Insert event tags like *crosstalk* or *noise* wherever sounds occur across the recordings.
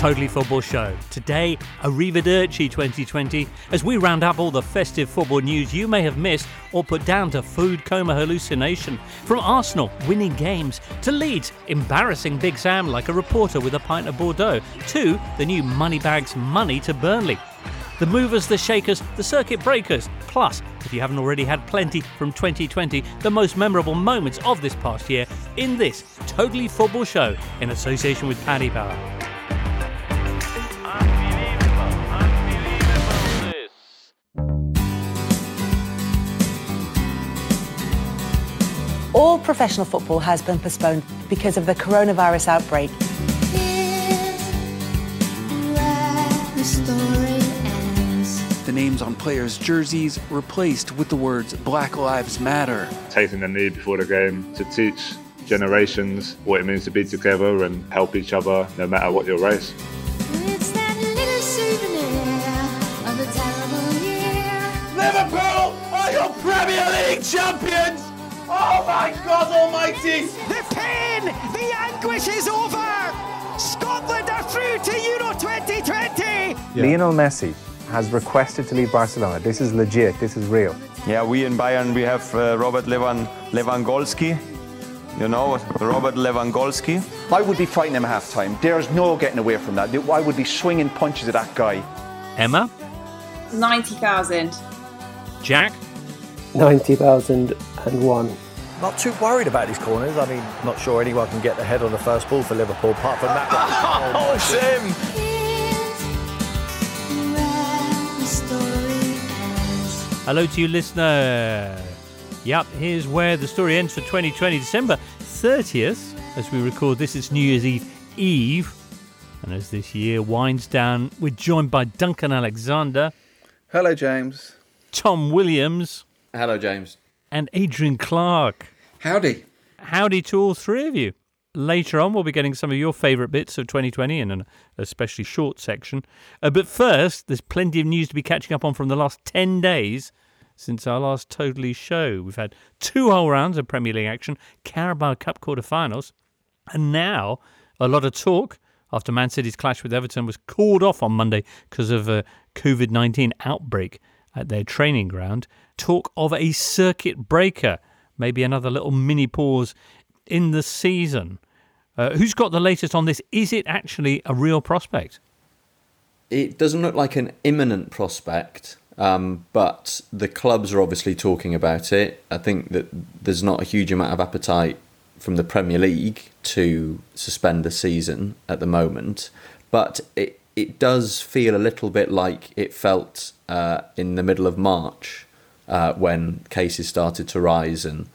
Totally Football Show. Today, Arrivederci 2020, as we round up all the festive football news you may have missed or put down to food coma hallucination. From Arsenal winning games to Leeds embarrassing Big Sam like a reporter with a pint of Bordeaux to the new Moneybags money to Burnley. The movers, the shakers, the circuit breakers. Plus, if you haven't already had plenty from 2020, the most memorable moments of this past year in this Totally Football Show in association with Paddy Power. All professional football has been postponed because of the coronavirus outbreak. The names on players' jerseys replaced with the words Black Lives Matter. taking the knee before the game to teach generations what it means to be together and help each other no matter what your race. Liverpool are your Premier League champions! Oh my God Almighty! The pain, the anguish is over! Scotland are through to Euro 2020! Lionel Messi has requested to leave Barcelona. This is legit. This is real. Yeah, we in Bayern we have uh, Robert Levan Lewandowski. You know, Robert Lewandowski. I would be fighting him half time. There's no getting away from that. I would be swinging punches at that guy. Emma, 90,000. Jack, 90,001. Not too worried about these corners. I mean, not sure anyone can get the head on the first ball for Liverpool apart from that. *laughs* Oh, oh Sim! hello to you, listener. Yep, here's where the story ends for 2020, December 30th. As we record this, it's New Year's Eve Eve. And as this year winds down, we're joined by Duncan Alexander, Hello, James. Tom Williams, Hello, James. And Adrian Clark. Howdy. Howdy to all three of you. Later on, we'll be getting some of your favourite bits of 2020 in an especially short section. Uh, but first, there's plenty of news to be catching up on from the last 10 days since our last Totally show. We've had two whole rounds of Premier League action, Carabao Cup quarter-finals, and now a lot of talk after Man City's clash with Everton was called off on Monday because of a COVID 19 outbreak at their training ground. Talk of a circuit breaker, maybe another little mini pause in the season. Uh, who's got the latest on this? Is it actually a real prospect? It doesn't look like an imminent prospect, um, but the clubs are obviously talking about it. I think that there's not a huge amount of appetite from the Premier League to suspend the season at the moment, but it it does feel a little bit like it felt uh, in the middle of March uh, when cases started to rise and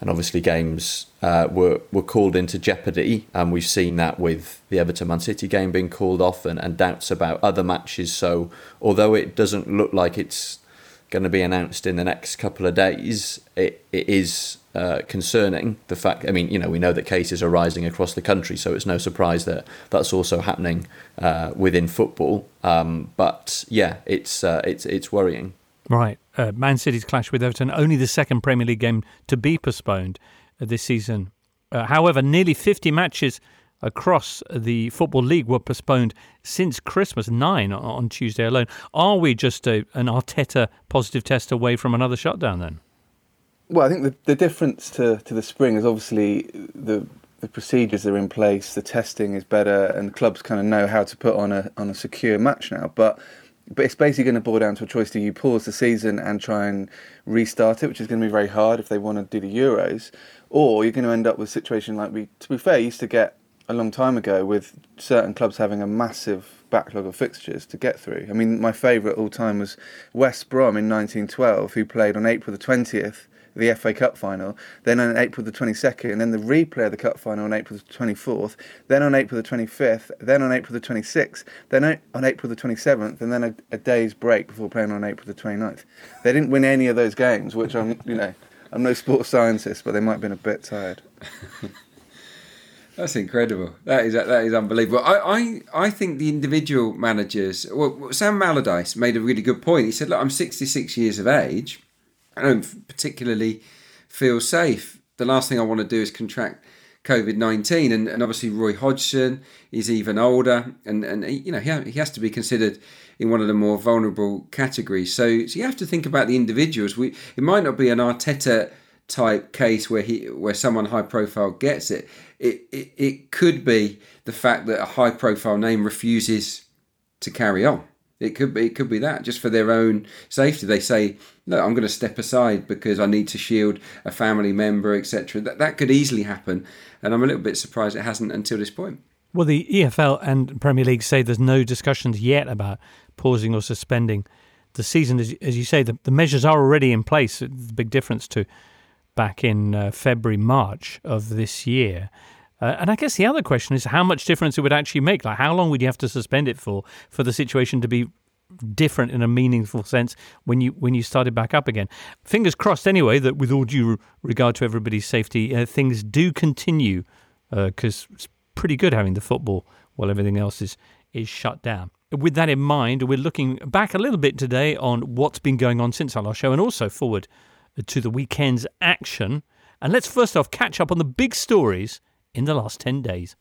and obviously games uh, were were called into jeopardy, and we've seen that with the Everton Man City game being called off and, and doubts about other matches. So although it doesn't look like it's going to be announced in the next couple of days, it, it is uh, concerning. The fact, I mean, you know, we know that cases are rising across the country, so it's no surprise that that's also happening uh, within football. Um, but yeah, it's uh, it's it's worrying. Right. Uh, Man City's clash with Everton, only the second Premier League game to be postponed uh, this season. Uh, however, nearly 50 matches across the Football League were postponed since Christmas, nine on Tuesday alone. Are we just a, an Arteta positive test away from another shutdown then? Well, I think the, the difference to, to the spring is obviously the the procedures are in place, the testing is better, and clubs kind of know how to put on a on a secure match now. But but it's basically going to boil down to a choice: do you pause the season and try and restart it, which is going to be very hard if they want to do the Euros, or you're going to end up with a situation like we, to be fair, used to get a long time ago with certain clubs having a massive backlog of fixtures to get through. I mean, my favourite all time was West Brom in 1912, who played on April the 20th the FA Cup final, then on April the 22nd, and then the replay of the Cup final on April the 24th, then on April the 25th, then on April the 26th, then on April the 27th, and then a, a day's break before playing on April the 29th. They didn't win any of those games, which I'm, you know, I'm no sports scientist, but they might have been a bit tired. *laughs* That's incredible. That is that is unbelievable. I, I, I think the individual managers. Well, Sam Allardyce made a really good point. He said, "Look, I'm 66 years of age. I don't particularly feel safe. The last thing I want to do is contract COVID 19. And, and obviously, Roy Hodgson is even older, and, and you know, he, he has to be considered in one of the more vulnerable categories. So, so you have to think about the individuals. We It might not be an Arteta type case where he where someone high profile gets it. It, it it could be the fact that a high profile name refuses to carry on. It could be it could be that just for their own safety. They say, "No, I'm going to step aside because I need to shield a family member, etc." That that could easily happen, and I'm a little bit surprised it hasn't until this point. Well, the EFL and Premier League say there's no discussions yet about pausing or suspending the season. As, as you say, the, the measures are already in place. A big difference to back in uh, February, March of this year. Uh, and I guess the other question is how much difference it would actually make. Like, how long would you have to suspend it for for the situation to be different in a meaningful sense when you when you started back up again? Fingers crossed, anyway, that with all due regard to everybody's safety, uh, things do continue because uh, it's pretty good having the football while everything else is is shut down. With that in mind, we're looking back a little bit today on what's been going on since our last show, and also forward to the weekend's action. And let's first off catch up on the big stories in the last 10 days.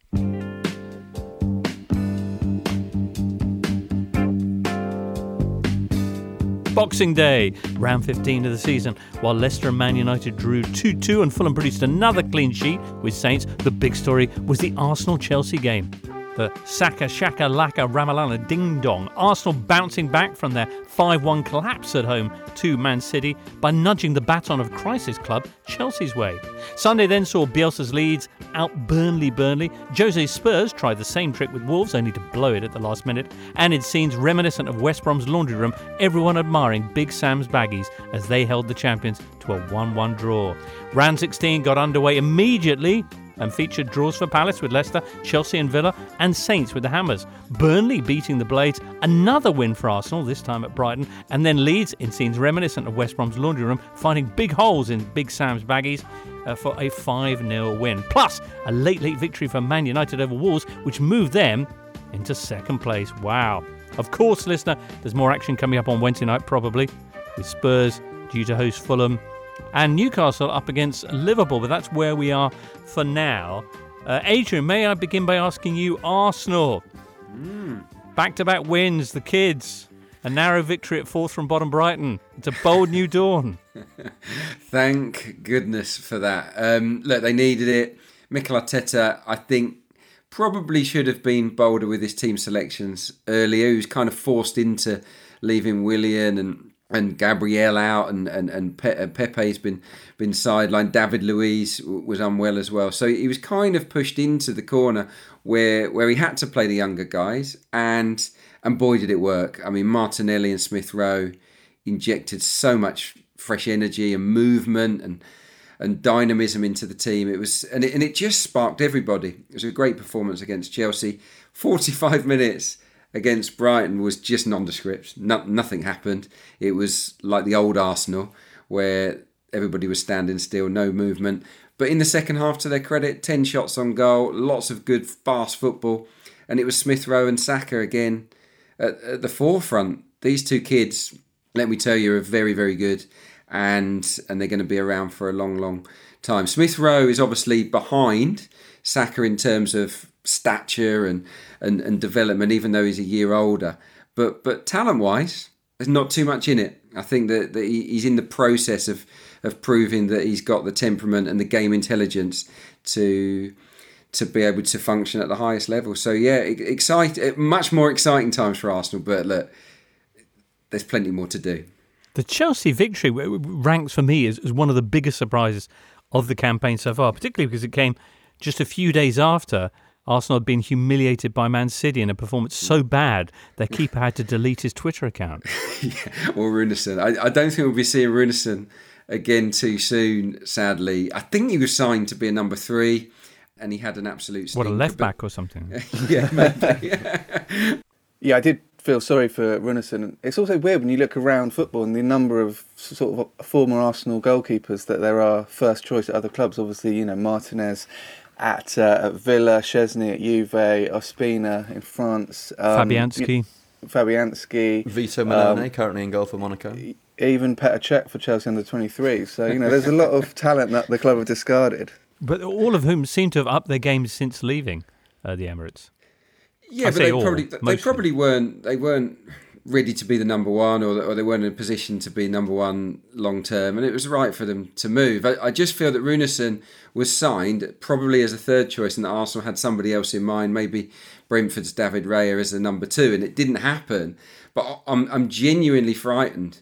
Boxing Day, round 15 of the season, while Leicester and Man United drew 2 2 and Fulham produced another clean sheet with Saints, the big story was the Arsenal Chelsea game the Saka Shaka Laka Ramalana Ding Dong. Arsenal bouncing back from their 5 1 collapse at home to Man City by nudging the baton of crisis club Chelsea's way. Sunday then saw Bielsa's Leeds out Burnley Burnley. Jose's Spurs tried the same trick with Wolves only to blow it at the last minute. And in scenes reminiscent of West Brom's laundry room, everyone admiring Big Sam's baggies as they held the champions to a 1 1 draw. Round 16 got underway immediately and featured draws for Palace with Leicester, Chelsea and Villa, and Saints with the Hammers. Burnley beating the Blades, another win for Arsenal, this time at Brighton, and then Leeds in scenes reminiscent of West Brom's laundry room, finding big holes in Big Sam's baggies. Uh, for a 5 0 win. Plus, a late, late victory for Man United over Wolves, which moved them into second place. Wow. Of course, listener, there's more action coming up on Wednesday night, probably, with Spurs due to host Fulham and Newcastle up against Liverpool. But that's where we are for now. Uh, Adrian, may I begin by asking you Arsenal? Back to back wins, the kids. A narrow victory at fourth from bottom Brighton. It's a bold new dawn. *laughs* Thank goodness for that. Um, look, they needed it. Mikel Arteta, I think, probably should have been bolder with his team selections earlier. He was kind of forced into leaving Willian and and Gabriel out, and and and Pe- uh, Pepe's been been sidelined. David Luiz was unwell as well, so he was kind of pushed into the corner where where he had to play the younger guys, and and boy did it work. I mean, Martinelli and Smith Rowe injected so much fresh energy and movement and and dynamism into the team. It was and it, and it just sparked everybody. It was a great performance against Chelsea. Forty five minutes against Brighton was just nondescript. No, nothing happened. It was like the old Arsenal where everybody was standing still, no movement. But in the second half, to their credit, 10 shots on goal, lots of good, fast football. And it was Smith Rowe and Saka again at, at the forefront. These two kids let me tell you, are very, very good, and and they're going to be around for a long, long time. Smith Rowe is obviously behind Saka in terms of stature and, and, and development, even though he's a year older. But but talent wise, there's not too much in it. I think that, that he's in the process of of proving that he's got the temperament and the game intelligence to to be able to function at the highest level. So yeah, excite, much more exciting times for Arsenal. But look, there's plenty more to do. The Chelsea victory ranks for me as, as one of the biggest surprises of the campaign so far, particularly because it came just a few days after Arsenal had been humiliated by Man City in a performance so bad their keeper had to delete his Twitter account. *laughs* yeah, or Runarsson. I, I, don't think we'll be seeing Runarsson again too soon, sadly. I think he was signed to be a number three and he had an absolute What, a left back or something? *laughs* yeah, maybe. *laughs* yeah, I did feel sorry for Runarsson. It's also weird when you look around football and the number of sort of uh, former Arsenal goalkeepers that there are first choice at other clubs. Obviously, you know, Martinez at, uh, at Villa, Szczesny at Juve, Ospina in France, um, Fabianski. Fabianski, Vito Mannone um, currently in goal for Monaco. Even Petr Cech for Chelsea under 23. So, you know, there's a lot of talent that the club have discarded. But all of whom seem to have upped their games since leaving uh, the Emirates. Yeah, I but they all, probably mostly. they probably weren't they weren't ready to be the number one, or, or they weren't in a position to be number one long term, and it was right for them to move. I, I just feel that Runarsson was signed probably as a third choice, and that Arsenal had somebody else in mind, maybe Brentford's David Raya as a number two, and it didn't happen. But I'm I'm genuinely frightened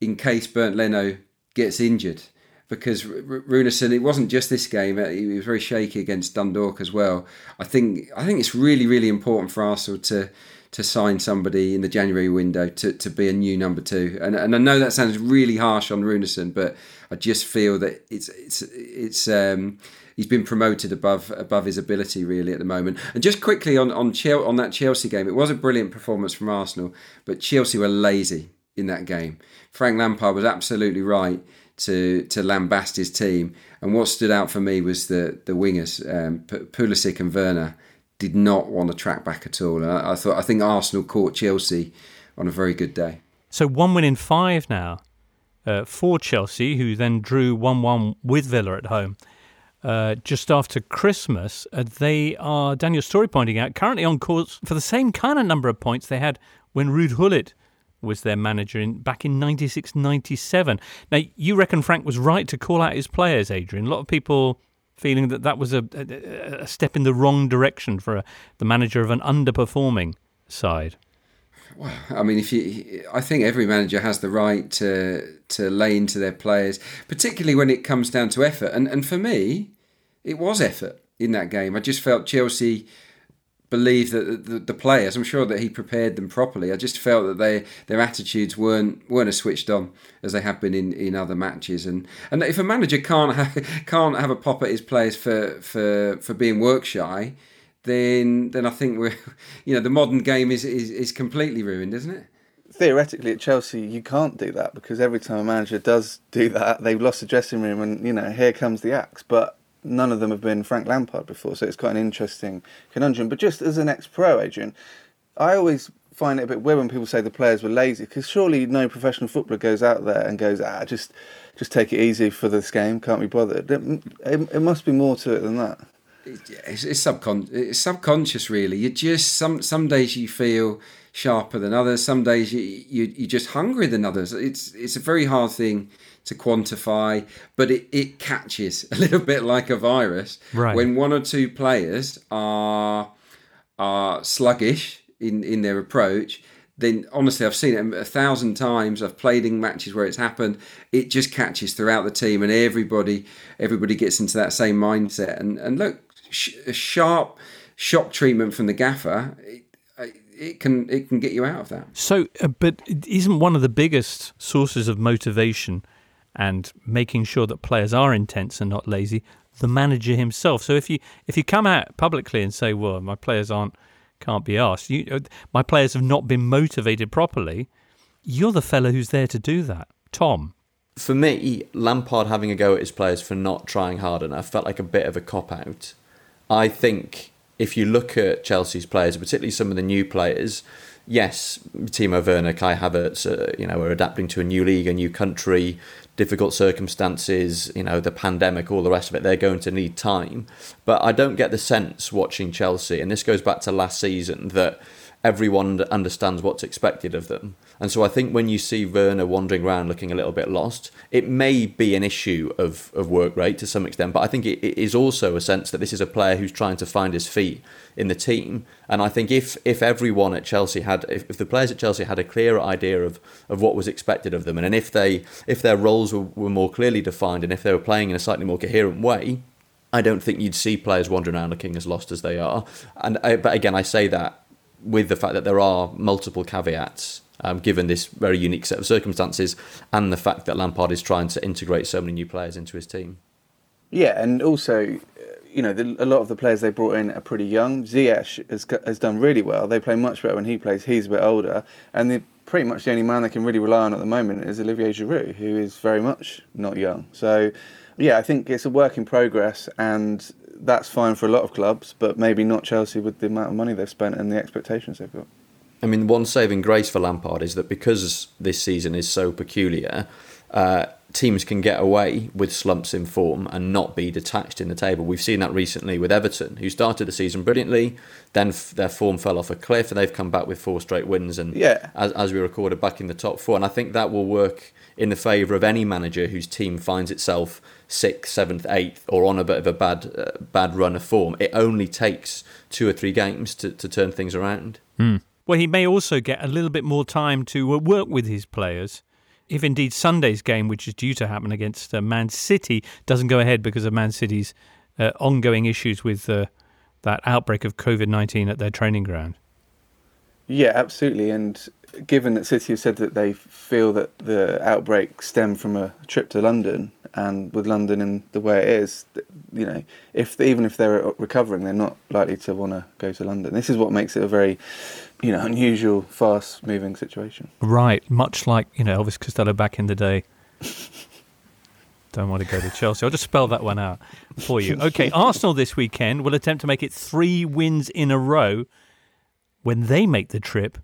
in case Bernd Leno gets injured because Runarsson, it wasn't just this game; uh, he was very shaky against Dundalk as well. I think I think it's really really important for Arsenal to to sign somebody in the January window to, to be a new number two. And and I know that sounds really harsh on Runarsson, but I just feel that it's it's it's um, he's been promoted above above his ability really at the moment. And just quickly on on Chel- on that Chelsea game, it was a brilliant performance from Arsenal, but Chelsea were lazy in that game. Frank Lampard was absolutely right to to lambast his team. And what stood out for me was the the wingers, um, Pulisic and Werner, did not want to track back at all. And I, I thought I think Arsenal caught Chelsea on a very good day. So one win in five now uh, for Chelsea, who then drew one one with Villa at home. Uh, just after Christmas, uh, they are Daniel Storey pointing out currently on course for the same kind of number of points they had when Ruud Gullit was their manager in back in 96 97. Now, you reckon Frank was right to call out his players, Adrian? A lot of people feeling that that was a, a, a step in the wrong direction for a, the manager of an underperforming side. Well, I mean, if you, I think every manager has the right to to lay into their players, particularly when it comes down to effort. And and for me, it was effort in that game. I just felt Chelsea believe that the, the, players, I'm sure that he prepared them properly. I just felt that they their attitudes weren't weren't as switched on as they have been in, in other matches. And and if a manager can't have, *laughs* can't have a pop at his players for for for being work shy, then then I think we're *laughs* you know the modern game is is, is completely ruined, isn't it? Theoretically, at Chelsea, you can't do that because every time a manager does do that, they've lost the dressing room, and you know here comes the axe. But none of them have been Frank Lampard before, so it's quite an interesting conundrum. But just as an ex-pro, agent, I always find it a bit weird when people say the players were lazy, because surely no professional footballer goes out there and goes, ah, just just take it easy for this game, can't be bothered. It, it, it must be more to it than that. It's, it's, subcon- it's subconscious, really. You just some some days you feel sharper than others. Some days you, you you're just hungrier than others. It's it's a very hard thing to quantify, but it, it catches *laughs* a little bit like a virus. Right. When one or two players are are sluggish in, in their approach, then honestly, I've seen it a thousand times. I've played in matches where it's happened. It just catches throughout the team, and everybody everybody gets into that same mindset. And and look, sh- a sharp shock treatment from the gaffer. It, it can it can get you out of that. So, uh, but isn't one of the biggest sources of motivation and making sure that players are intense and not lazy, the manager himself. So if you if you come out publicly and say, "Well, my players aren't can't be asked," you, uh, my players have not been motivated properly, you're the fellow who's there to do that, Tom. For me, Lampard having a go at his players for not trying hard enough felt like a bit of a cop out. I think if you look at Chelsea's players, particularly some of the new players, yes, Timo Werner, Kai Havertz, uh, you know, are adapting to a new league, a new country, difficult circumstances, you know, the pandemic, all the rest of it. They're going to need time. But I don't get the sense watching Chelsea, and this goes back to last season, that everyone understands what's expected of them. And so I think when you see Werner wandering around looking a little bit lost, it may be an issue of, of work rate to some extent, but I think it, it is also a sense that this is a player who's trying to find his feet in the team. And I think if if everyone at Chelsea had if, if the players at Chelsea had a clearer idea of, of what was expected of them and, and if they if their roles were, were more clearly defined and if they were playing in a slightly more coherent way, I don't think you'd see players wandering around looking as lost as they are. And I, but again, I say that with the fact that there are multiple caveats um, given this very unique set of circumstances and the fact that Lampard is trying to integrate so many new players into his team. Yeah, and also, you know, the, a lot of the players they brought in are pretty young. Ziyech has, has done really well. They play much better when he plays. He's a bit older, and the, pretty much the only man they can really rely on at the moment is Olivier Giroud, who is very much not young. So, yeah, I think it's a work in progress, and that's fine for a lot of clubs, but maybe not Chelsea with the amount of money they've spent and the expectations they've got. I mean, one saving grace for Lampard is that because this season is so peculiar, uh, teams can get away with slumps in form and not be detached in the table. We've seen that recently with Everton, who started the season brilliantly, then f- their form fell off a cliff, and they've come back with four straight wins. And yeah. as, as we recorded, back in the top four. And I think that will work in the favour of any manager whose team finds itself sixth, seventh, eighth, or on a bit of a bad uh, bad run of form. It only takes two or three games to, to turn things around. Mm. Well, he may also get a little bit more time to uh, work with his players. If indeed Sunday's game, which is due to happen against uh, Man City, doesn't go ahead because of Man City's uh, ongoing issues with uh, that outbreak of COVID 19 at their training ground. Yeah, absolutely. And given that City have said that they feel that the outbreak stemmed from a trip to London, and with London in the way it is, you know, if even if they're uh, recovering, they're not likely to want to go to London. This is what makes it a very, you know, unusual, fast-moving situation. Right, much like you know Elvis Costello back in the day. Don't want to go to Chelsea. I'll just spell that one out for you. *laughs* Okay, Arsenal this weekend will attempt to make it three wins in a row when they make the trip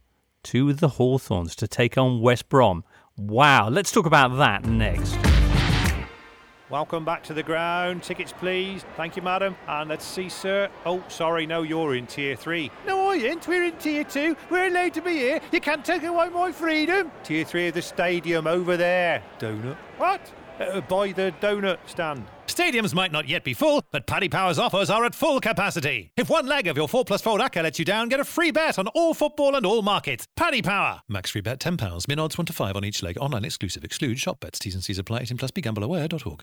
to the Hawthorns to take on West Brom. Wow, let's talk about that next. Welcome back to the ground. Tickets, please. Thank you, madam. And let's see, sir. Oh, sorry, no, you're in tier three. No, I ain't. We're in tier two. We're allowed to be here. You can't take away my freedom. Tier three of the stadium over there. Donut. What? Uh, by the donut stand. Stadiums might not yet be full, but Paddy Power's offers are at full capacity. If one leg of your 4 plus 4 Acca lets you down, get a free bet on all football and all markets. Paddy Power. Max free bet £10. Min odds 1 to 5 on each leg. Online exclusive. Exclude shop bets. T's and C's apply. 18 plus begambleaware.org.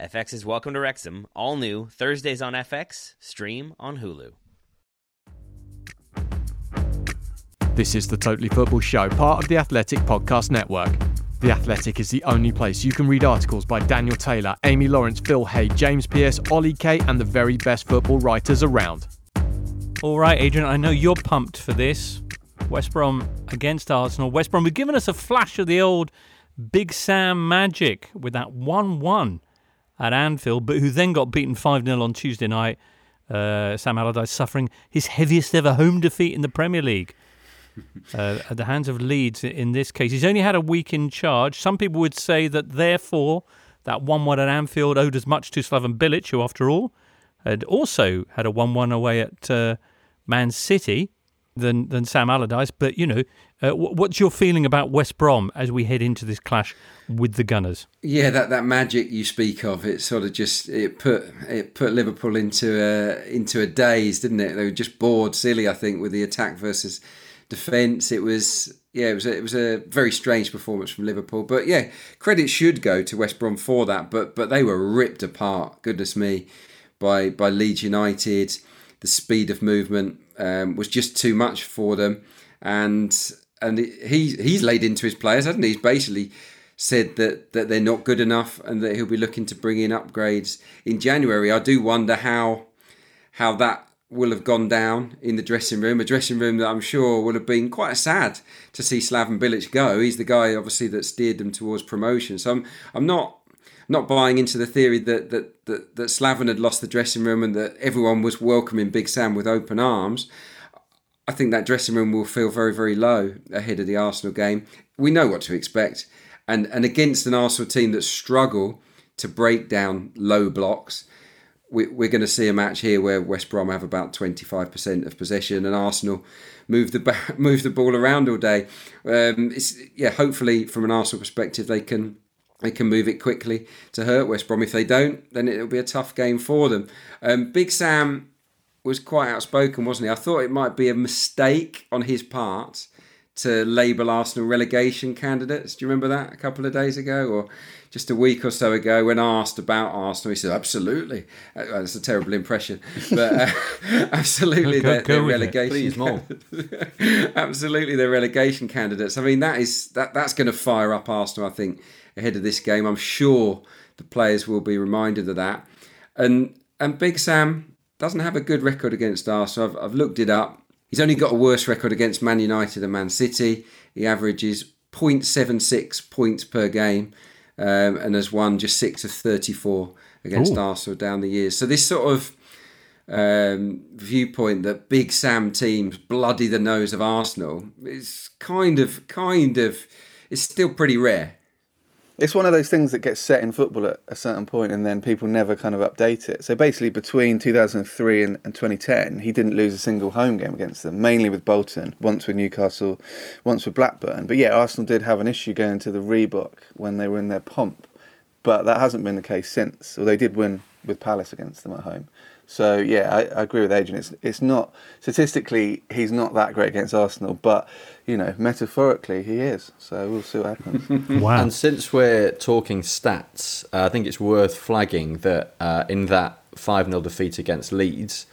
FX's Welcome to Wrexham, all new, Thursdays on FX, stream on Hulu. This is the Totally Football Show, part of the Athletic Podcast Network. The Athletic is the only place you can read articles by Daniel Taylor, Amy Lawrence, Phil Hay, James Pearce, Ollie Kay, and the very best football writers around. All right, Adrian, I know you're pumped for this. West Brom against Arsenal. West Brom have given us a flash of the old Big Sam magic with that 1 1 at Anfield, but who then got beaten 5 0 on Tuesday night. Uh, Sam Allardyce suffering his heaviest ever home defeat in the Premier League. *laughs* uh, at the hands of Leeds in this case. He's only had a week in charge. Some people would say that therefore that 1 1 at Anfield owed as much to Slaven Bilic, who, after all, had also had a 1 1 away at uh, Man City than, than Sam Allardyce. But, you know, uh, what's your feeling about West Brom as we head into this clash with the Gunners? Yeah, that, that magic you speak of, it sort of just it put it put Liverpool into a into a daze, didn't it? They were just bored, silly, I think, with the attack versus defence. It was yeah, it was a, it was a very strange performance from Liverpool. But yeah, credit should go to West Brom for that. But but they were ripped apart. Goodness me, by by Leeds United. The speed of movement um, was just too much for them, and and he he's laid into his players, hasn't he? He's basically said that that they're not good enough and that he'll be looking to bring in upgrades in January. I do wonder how how that will have gone down in the dressing room. A dressing room that I'm sure would have been quite sad to see Slaven Bilic go. He's the guy obviously that steered them towards promotion. So I'm I'm not not buying into the theory that that that, that Slaven had lost the dressing room and that everyone was welcoming Big Sam with open arms. I think that dressing room will feel very very low ahead of the Arsenal game. We know what to expect, and and against an Arsenal team that struggle to break down low blocks we, we're going to see a match here where West Brom have about 25% of possession and Arsenal move the *laughs* move the ball around all day. Um, it's yeah, hopefully from an Arsenal perspective they can they can move it quickly to hurt West Brom. If they don't, then it'll be a tough game for them. Um, Big Sam was quite outspoken, wasn't he? I thought it might be a mistake on his part to label Arsenal relegation candidates. Do you remember that a couple of days ago or just a week or so ago when asked about Arsenal? He said, "Absolutely." Uh, that's a terrible impression, but uh, *laughs* absolutely, Go- they're, go they're relegation. Please, more. *laughs* absolutely, they're relegation candidates. I mean, that is that that's going to fire up Arsenal. I think ahead of this game, I'm sure the players will be reminded of that. And and Big Sam doesn't have a good record against Arsenal. I've, I've looked it up. He's only got a worse record against Man United and Man City. He averages 0.76 points per game um, and has won just six of 34 against Ooh. Arsenal down the years. So this sort of um, viewpoint that Big Sam teams bloody the nose of Arsenal is kind of, kind of, it's still pretty rare. It's one of those things that gets set in football at a certain point and then people never kind of update it. So basically, between 2003 and, and 2010, he didn't lose a single home game against them, mainly with Bolton, once with Newcastle, once with Blackburn. But yeah, Arsenal did have an issue going to the Reebok when they were in their pomp. But that hasn't been the case since, or they did win with Palace against them at home. So yeah, I, I agree with Adrian. It's it's not statistically he's not that great against Arsenal, but you know metaphorically he is. So we'll see what happens. *laughs* And since we're talking stats, uh, I think it's worth flagging that uh, in that 5 0 defeat against Leeds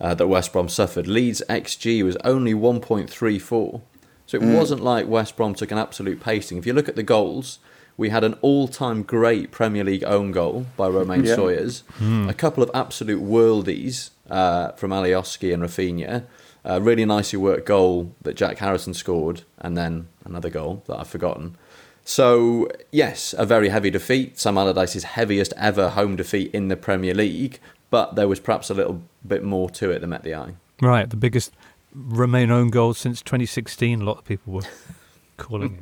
uh, that West Brom suffered, Leeds XG was only 1.34. So it Mm. wasn't like West Brom took an absolute pasting. If you look at the goals, we had an all time great Premier League own goal by Romain Yeah. Sawyers, Mm. a couple of absolute worldies uh, from Alioski and Raphinha. A really nicely worked goal that Jack Harrison scored, and then another goal that I've forgotten. So, yes, a very heavy defeat. Sam Allardyce's heaviest ever home defeat in the Premier League, but there was perhaps a little bit more to it than met the eye. Right, the biggest Remain own goal since 2016. A lot of people were *laughs* calling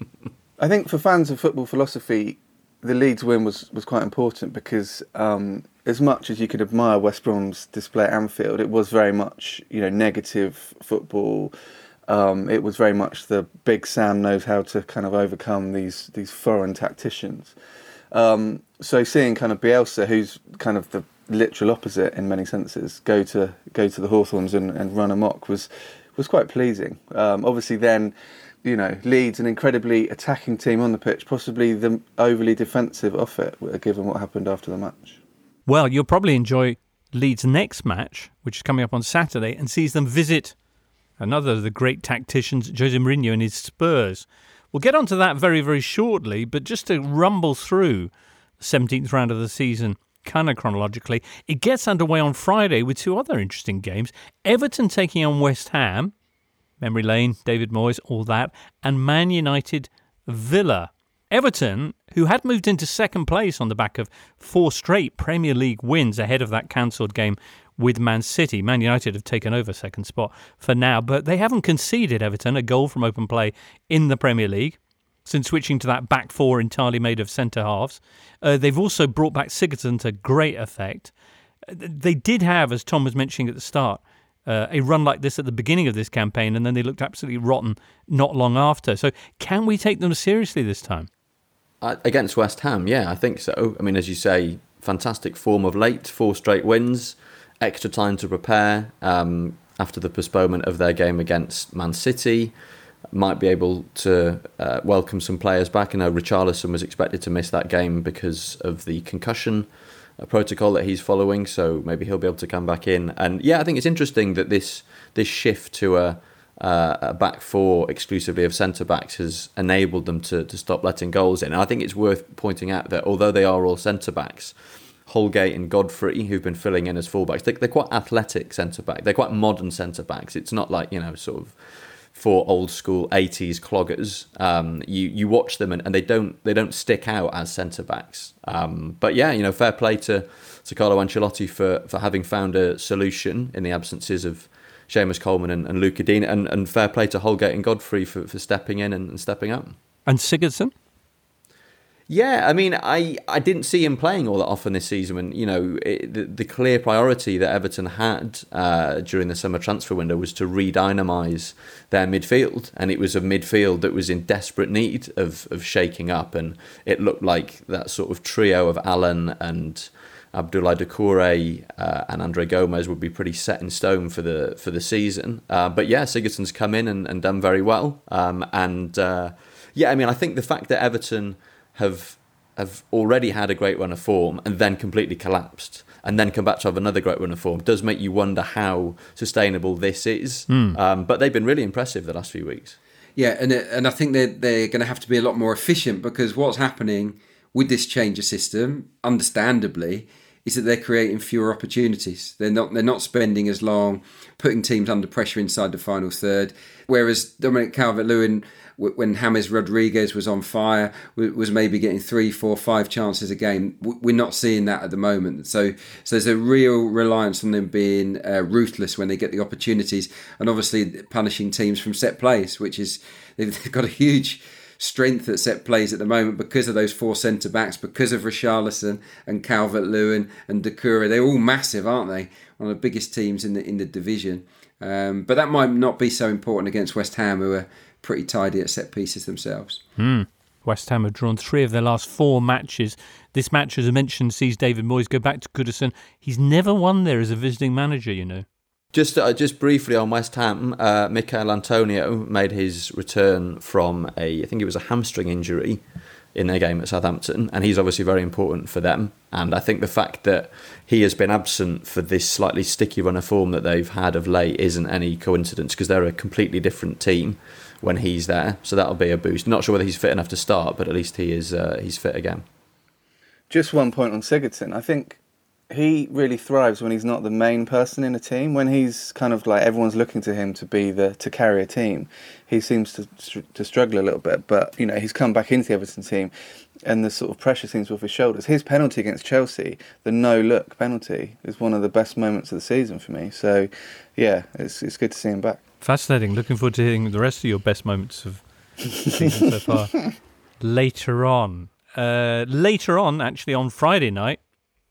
it. *laughs* I think for fans of football philosophy, the Leeds win was, was quite important because um, as much as you could admire West Brom's display at Anfield, it was very much you know negative football. Um, it was very much the Big Sam knows how to kind of overcome these these foreign tacticians. Um, so seeing kind of Bielsa, who's kind of the literal opposite in many senses, go to go to the Hawthorns and, and run amok was was quite pleasing. Um, obviously, then you know Leeds, an incredibly attacking team on the pitch, possibly the overly defensive off it, uh, given what happened after the match. Well, you'll probably enjoy Leeds' next match, which is coming up on Saturday, and sees them visit another of the great tacticians, Jose Mourinho and his Spurs. We'll get onto that very, very shortly, but just to rumble through the 17th round of the season, kind of chronologically, it gets underway on Friday with two other interesting games Everton taking on West Ham, Memory Lane, David Moyes, all that, and Man United Villa. Everton, who had moved into second place on the back of four straight Premier League wins ahead of that cancelled game with Man City. Man United have taken over second spot for now, but they haven't conceded Everton a goal from open play in the Premier League since switching to that back four entirely made of centre halves. Uh, they've also brought back Sigurdsson to great effect. Uh, They did have, as Tom was mentioning at the start, uh, a run like this at the beginning of this campaign, and then they looked absolutely rotten not long after. So, can we take them seriously this time? Uh, against West Ham, yeah, I think so. I mean, as you say, fantastic form of late, four straight wins, extra time to prepare um, after the postponement of their game against Man City. Might be able to uh, welcome some players back. I know Richarlison was expected to miss that game because of the concussion uh, protocol that he's following, so maybe he'll be able to come back in. And yeah, I think it's interesting that this this shift to a a back four exclusively of centre backs has enabled them to, to stop letting goals in. And I think it's worth pointing out that although they are all centre backs, Holgate and Godfrey, who've been filling in as fullbacks, they, they're quite athletic centre back. They're quite modern centre backs. It's not like you know sort of for old school 80s cloggers. Um, you you watch them and, and, they don't they don't stick out as centre backs. Um, but yeah, you know, fair play to to Carlo Ancelotti for for having found a solution in the absences of Seamus Coleman and, and Lucas Digne, and, and fair play to Holgate and Godfrey for, for stepping in and, and stepping up. And Sigurdsson? Yeah, I mean, I, I didn't see him playing all that often this season. And you know, it, the, the clear priority that Everton had uh, during the summer transfer window was to re-dynamise their midfield, and it was a midfield that was in desperate need of of shaking up. And it looked like that sort of trio of Allan and Abdoulaye Doucouré uh, and Andre Gomes would be pretty set in stone for the for the season. Uh, but yeah, Sigurdsson's come in and, and done very well. Um, and uh, yeah, I mean, I think the fact that Everton have have already had a great run of form and then completely collapsed and then come back to have another great run of form does make you wonder how sustainable this is. Mm. Um, but they've been really impressive the last few weeks. Yeah, and and I think they're they're going to have to be a lot more efficient because what's happening with this change of system, understandably, is that they're creating fewer opportunities. They're not they're not spending as long putting teams under pressure inside the final third. Whereas Dominic Calvert-Lewin when James Rodriguez was on fire, was maybe getting three, four, five chances a game. We're not seeing that at the moment. So, so there's a real reliance on them being uh, ruthless when they get the opportunities, and obviously punishing teams from set plays, which is *laughs* they've got a huge strength at set plays at the moment because of those four centre backs, because of Richarlison and Calvert Lewin and Doucouré. They're all massive, aren't they? One of the biggest teams in the in the division. Um, but that might not be so important against West Ham, who are pretty tidy at set pieces themselves. Mm. West Ham have drawn three of their last four matches. This match, as I mentioned, sees David Moyes go back to Goodison. He's never won there as a visiting manager, you know. Just uh, just briefly on West Ham, uh, Michail Antonio made his return from a, I think it was a hamstring injury in their game at Southampton, and he's obviously very important for them. And I think the fact that he has been absent for this slightly sticky run of form that they've had of late isn't any coincidence because they're a completely different team when he's there. So that'll be a boost. Not sure whether he's fit enough to start, but at least he is uh, he's fit again. Just one point on Sigurdsson. I think he really thrives when he's not the main person in a team. When he's kind of like everyone's looking to him to be the to carry a team, he seems to to struggle a little bit. But you know, he's come back into the Everton team, and the sort of pressure seems off his shoulders. His penalty against Chelsea, the no look penalty, is one of the best moments of the season for me. So, yeah, it's it's good to see him back. Fascinating. Looking forward to hearing the rest of your best moments of season so far. *laughs* Later on, uh, later on, actually on Friday night,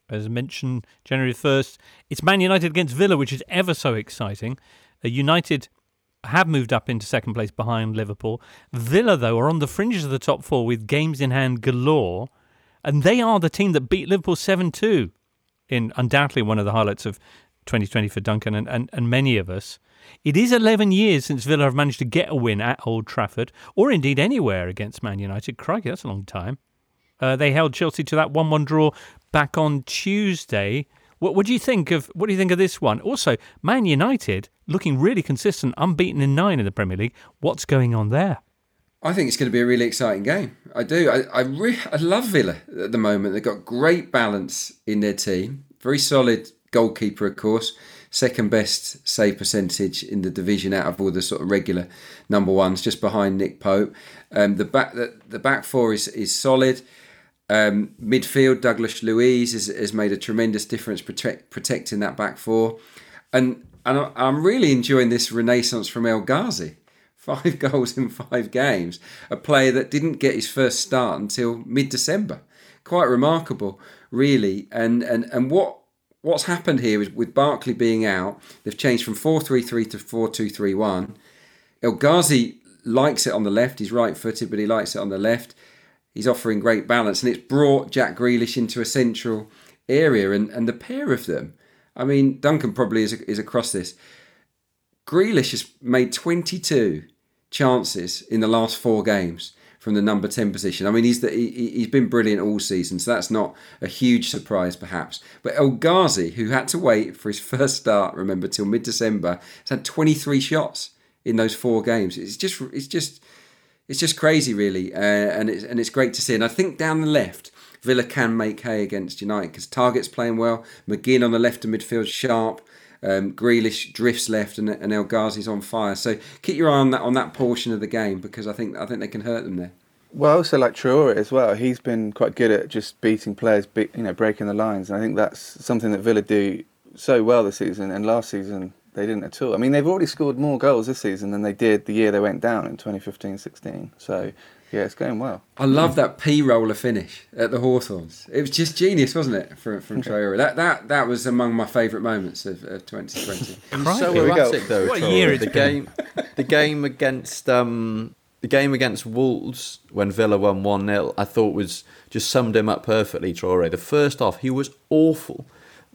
as mentioned, January 1st, it's Man United against Villa, which is ever so exciting. Uh, United have moved up into second place behind Liverpool. Villa, though, are on the fringes of the top four with games in hand galore, and they are the team that beat Liverpool 7 2 in undoubtedly one of the highlights of 2020 for Duncan and, and, and many of us. It is 11 years since Villa have managed to get a win at Old Trafford, or indeed anywhere against Man United. Crikey, that's a long time. Uh, they held Chelsea to that 1 1 draw back on Tuesday. What, what do you think of what do you think of this one? Also, Man United looking really consistent, unbeaten in nine in the Premier League. What's going on there? I think it's going to be a really exciting game. I do. I I, re- I love Villa at the moment. They've got great balance in their team. Very solid goalkeeper, of course. Second best save percentage in the division out of all the sort of regular number ones, just behind Nick Pope. Um, the back the, the back four is is solid. Um, midfield, Douglas Luiz has, has made a tremendous difference protect, protecting that back four. And, and I'm really enjoying this renaissance from El Ghazi. *laughs* Five goals in five games. A player that didn't get his first start until mid December. Quite remarkable, really. And, and, and what what's happened here is with Barkley being out, they've changed from 4 3 3 to 4 2 3 1. El Ghazi likes it on the left. He's right footed, but he likes it on the left he's offering great balance, and it's brought Jack Grealish into a central area, and, and the pair of them. I mean, Duncan probably is, is across this. Grealish has made 22 chances in the last four games from the number 10 position. I mean, he's the, he, he's been brilliant all season, so that's not a huge surprise, perhaps. But El Ghazi, who had to wait for his *laughs* first start, remember, till mid December, has had 23 shots in those four games. It's just it's just it's just crazy, really, uh, and it's and it's great to see. And I think down the left, Villa can make hay against United because Targett's playing well. McGinn on the left of midfield, sharp. Um, Grealish drifts left, and, and El Ghazi's on fire. So keep your eye on that on that portion of the game because I think I think they can hurt them there. Well, also like Traore as well. He's been quite good at just beating players, be, you know, breaking the lines, and I think that's something that Villa do so well this season. And last season they didn't at all. I mean, they've already scored more goals this season than they did the year they went down in 2015-16. So yeah, it's going well. I love that P roller finish at the Hawthorns. It was just genius, wasn't it, from from Traore? That that that was among my favourite moments of, of 2020. *laughs* It's so erratic though. What a year it's the game, the game against um, the game against Wolves when Villa won one 0 I thought was just summed him up perfectly. Traore. The first off, he was awful.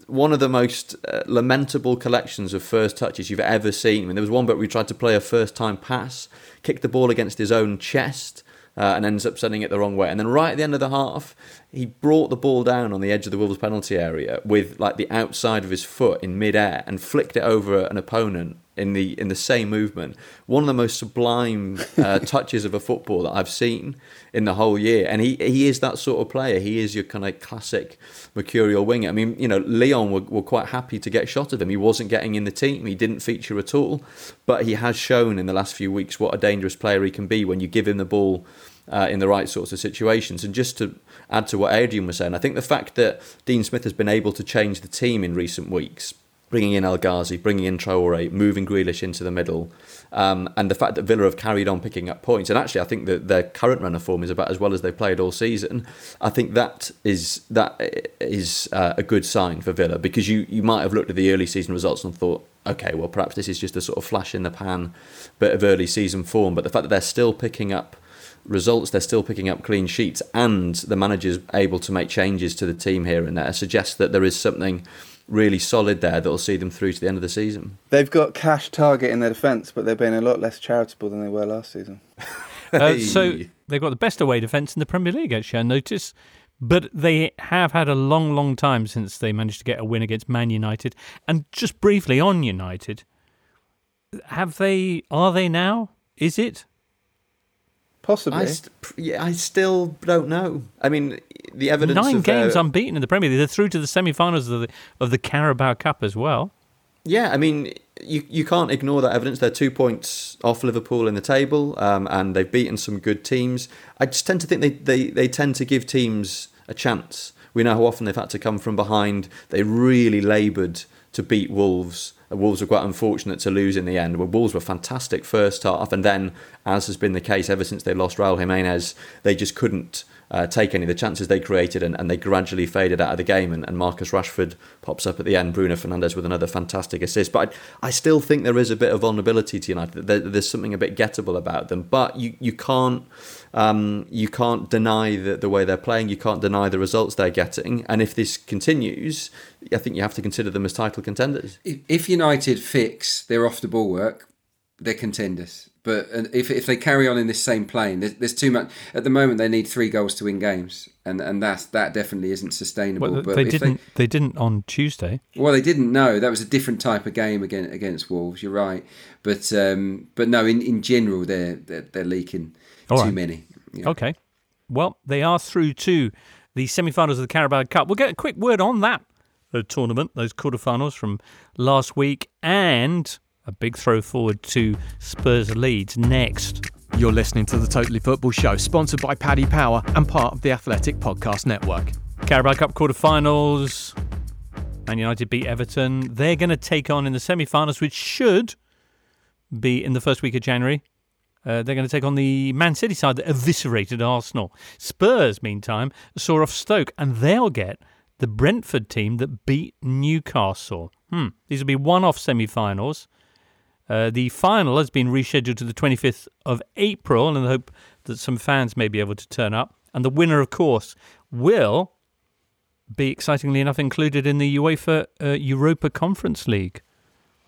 One of the most uh, lamentable collections of first touches you've ever seen. I mean, there was one bit where he tried to play a first time pass, kicked the ball against his own chest uh, and ends up sending it the wrong way. And then right at the end of the half, he brought the ball down on the edge of the Wolves penalty area with like the outside of his foot in midair and flicked it over an opponent in the in the same movement. One of the most sublime uh, *laughs* touches of a football that I've seen in the whole year. And he he is that sort of player. He is your kind of classic mercurial winger. I mean, you know, Lyon were, were quite happy to get shot of him. He wasn't getting in the team. He didn't feature at all. But he has shown in the last few weeks what a dangerous player he can be when you give him the ball. Uh, in the right sorts of situations. And just to add to what Adrian was saying, I think the fact that Dean Smith has been able to change the team in recent weeks bringing in El Ghazi, bringing in Traore, moving Grealish into the middle, um, and the fact that Villa have carried on picking up points. And actually, I think that their current run of form is about as well as they played all season. I think that is that is uh, a good sign for Villa because you you might have looked at the early season results and thought. Okay, well, perhaps this is just a sort of flash in the pan bit of early season form. But the fact that they're still picking up results, they're still picking up clean sheets, and the manager's able to make changes to the team here and there suggests that there is something really solid there that'll see them through to the end of the season. They've got cash Targett in their defence, but they've been a lot less charitable than they were last season. uh, *laughs* so they've got the best away defence in the Premier League, actually, I notice. But they have had a long, long time since they managed to get a win against Man United. And just briefly on United, have they? Are they now? Is it? Possibly. I, st- yeah, I still don't know. I mean, the evidence. Nine of games their... unbeaten in the Premier League. They're through to the semi-finals of the of the Carabao Cup as well. Yeah, I mean, you you can't ignore that evidence. They're two points off Liverpool in the table, um, and they've beaten some good teams. I just tend to think they, they, they tend to give teams a chance. We know how often they've had to come from behind. They really laboured to beat Wolves. Wolves were quite unfortunate to lose in the end. Well, Wolves were fantastic first half, and then, as has been the case ever since they lost Raul Jimenez, they just couldn't uh, take any of the chances they created, and, and they gradually faded out of the game. And, and, Marcus Rashford pops up at the end, Bruno Fernandes with another fantastic assist. But I, I still think there is a bit of vulnerability to United. There, there's something a bit gettable about them, but you you can't. Um, you can't deny the, the way they're playing. You can't deny the results they're getting. And if this continues, I think you have to consider them as title contenders. If United fix their off the ball work, they're contenders. But if if they carry on in this same plane, there's, there's too much. At the moment, they need three goals to win games, and and that's that definitely isn't sustainable. Well, but they didn't. They, they, didn't on Tuesday. Well, they didn't. know that was a different type of game against against Wolves. You're right, but um, but no, in, in general, they're they're, they're leaking All too right. many. Yeah. Okay, well, they are through to the semi-finals of the Carabao Cup. We'll get a quick word on that the tournament, those quarterfinals from last week, and a big throw forward to Spurs Leeds next. You're listening to the Totally Football Show, sponsored by Paddy Power and part of the Athletic Podcast Network. Carabao Cup quarterfinals. Man United beat Everton. They're going to take on in the semi finals, which should be in the first week of January. Uh, they're going to take on the Man City side that eviscerated Arsenal. Spurs, meantime, saw off Stoke, and they'll get the Brentford team that beat Newcastle. Hmm. These will be one off semi finals. Uh, the final has been rescheduled to the 25th of April, and I hope that some fans may be able to turn up. And the winner, of course, will be excitingly enough included in the UEFA uh, Europa Conference League,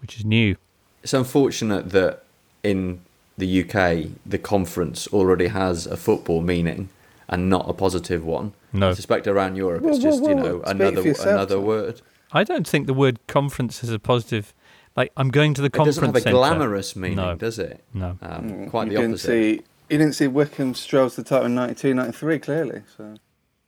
which is new. It's unfortunate that in the UK, the conference already has a football meaning and not a positive one. No. I suspect around Europe it's just, you know, another another word. I don't think the word conference has a positive Like I'm going to the conference. It doesn't have a centre. glamorous meaning, no. does it? No. Um, Mm, quite you the didn't opposite. See, you didn't see Wycombe strolls the title in 92, 93, clearly. So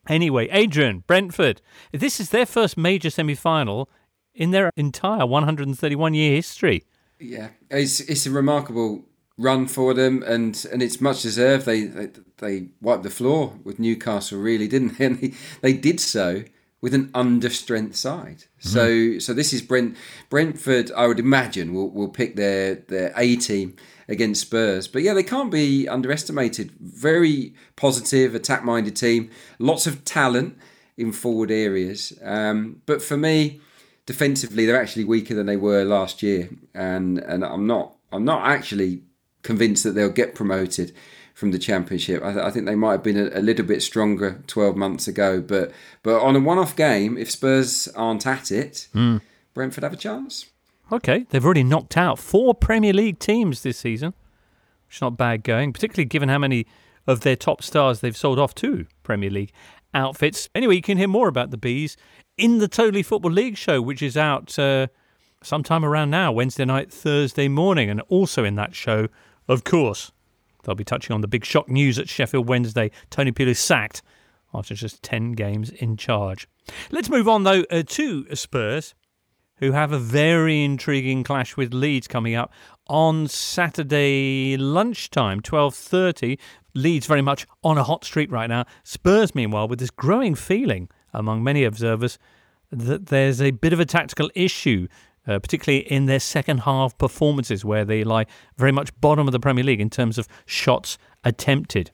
Anyway, Adrian, Brentford. This is their first major semi final in their entire 131 year history. Yeah, it's it's a remarkable run for them, and and it's much deserved. They they, they wiped the floor with Newcastle, really, didn't they? *laughs* And they, they did so with an under strength side. So so this is Brent Brentford. I would imagine will will pick their their A team against Spurs. But yeah, they can't be underestimated. Very positive, attack minded team. Lots of talent in forward areas. Um, but for me, defensively, they're actually weaker than they were last year, and and I'm not I'm not actually convinced that they'll get promoted from the championship. I, th- I think they might have been a, a little bit stronger 12 months ago, but but on a one-off game, if Spurs aren't at it, Hmm. Brentford have a chance. Okay, they've already knocked out four Premier League teams this season, which is not bad going, particularly given how many of their top stars they've sold off to Premier League outfits. Anyway, you can hear more about the Bees in the Totally Football League show, which is out uh, sometime around now, Wednesday night, Thursday morning. And also in that show, of course, they'll be touching on the big shock news at Sheffield Wednesday. Tony Pulis is sacked after just 10 games in charge. Let's move on, though, uh, to Spurs who have a very intriguing clash with Leeds coming up on Saturday lunchtime, 12:30. Leeds very much on a hot streak right now. Spurs meanwhile with this growing feeling among many observers that there's a bit of a tactical issue uh, particularly in their second half performances where they lie very much bottom of the Premier League in terms of shots attempted.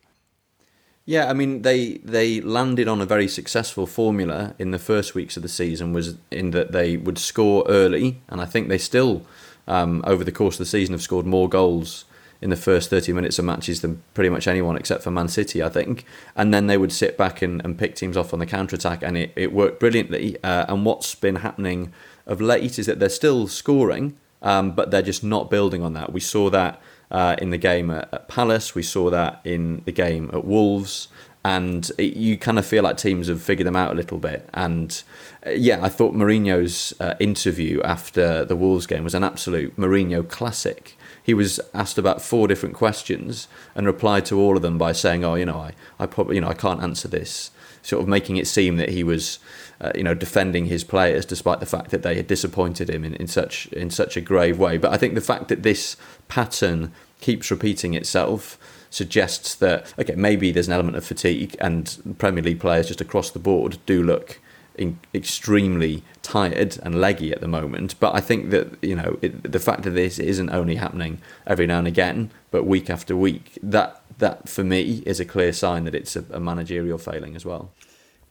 Yeah, I mean they they landed on a very successful formula in the first weeks of the season was in that they would score early, and I think they still um, over the course of the season have scored more goals in the first 30 minutes of matches than pretty much anyone except for Man City, I think. And then they would sit back and, and pick teams off on the counter attack, and it, it worked brilliantly. Uh, and what's been happening of late is that they're still scoring, um, but they're just not building on that. We saw that uh, in the game at, at Palace, we saw that in the game at Wolves. And it, you kind of feel like teams have figured them out a little bit. And uh, yeah, I thought Mourinho's uh, interview after the Wolves game was an absolute Mourinho classic he was asked about four different questions and replied to all of them by saying, "Oh, you know, I, I probably, you know, I can't answer this." Sort of making it seem that he was, uh, you know, defending his players despite the fact that they had disappointed him in, in such in such a grave way. But I think the fact that this pattern keeps repeating itself suggests that okay, maybe there's an element of fatigue, and Premier League players just across the board do look in, extremely tired and leggy at the moment. But I think that you know it, the fact that this isn't only happening every now and again, but week after week, that that for me is a clear sign that it's a, a managerial failing as well.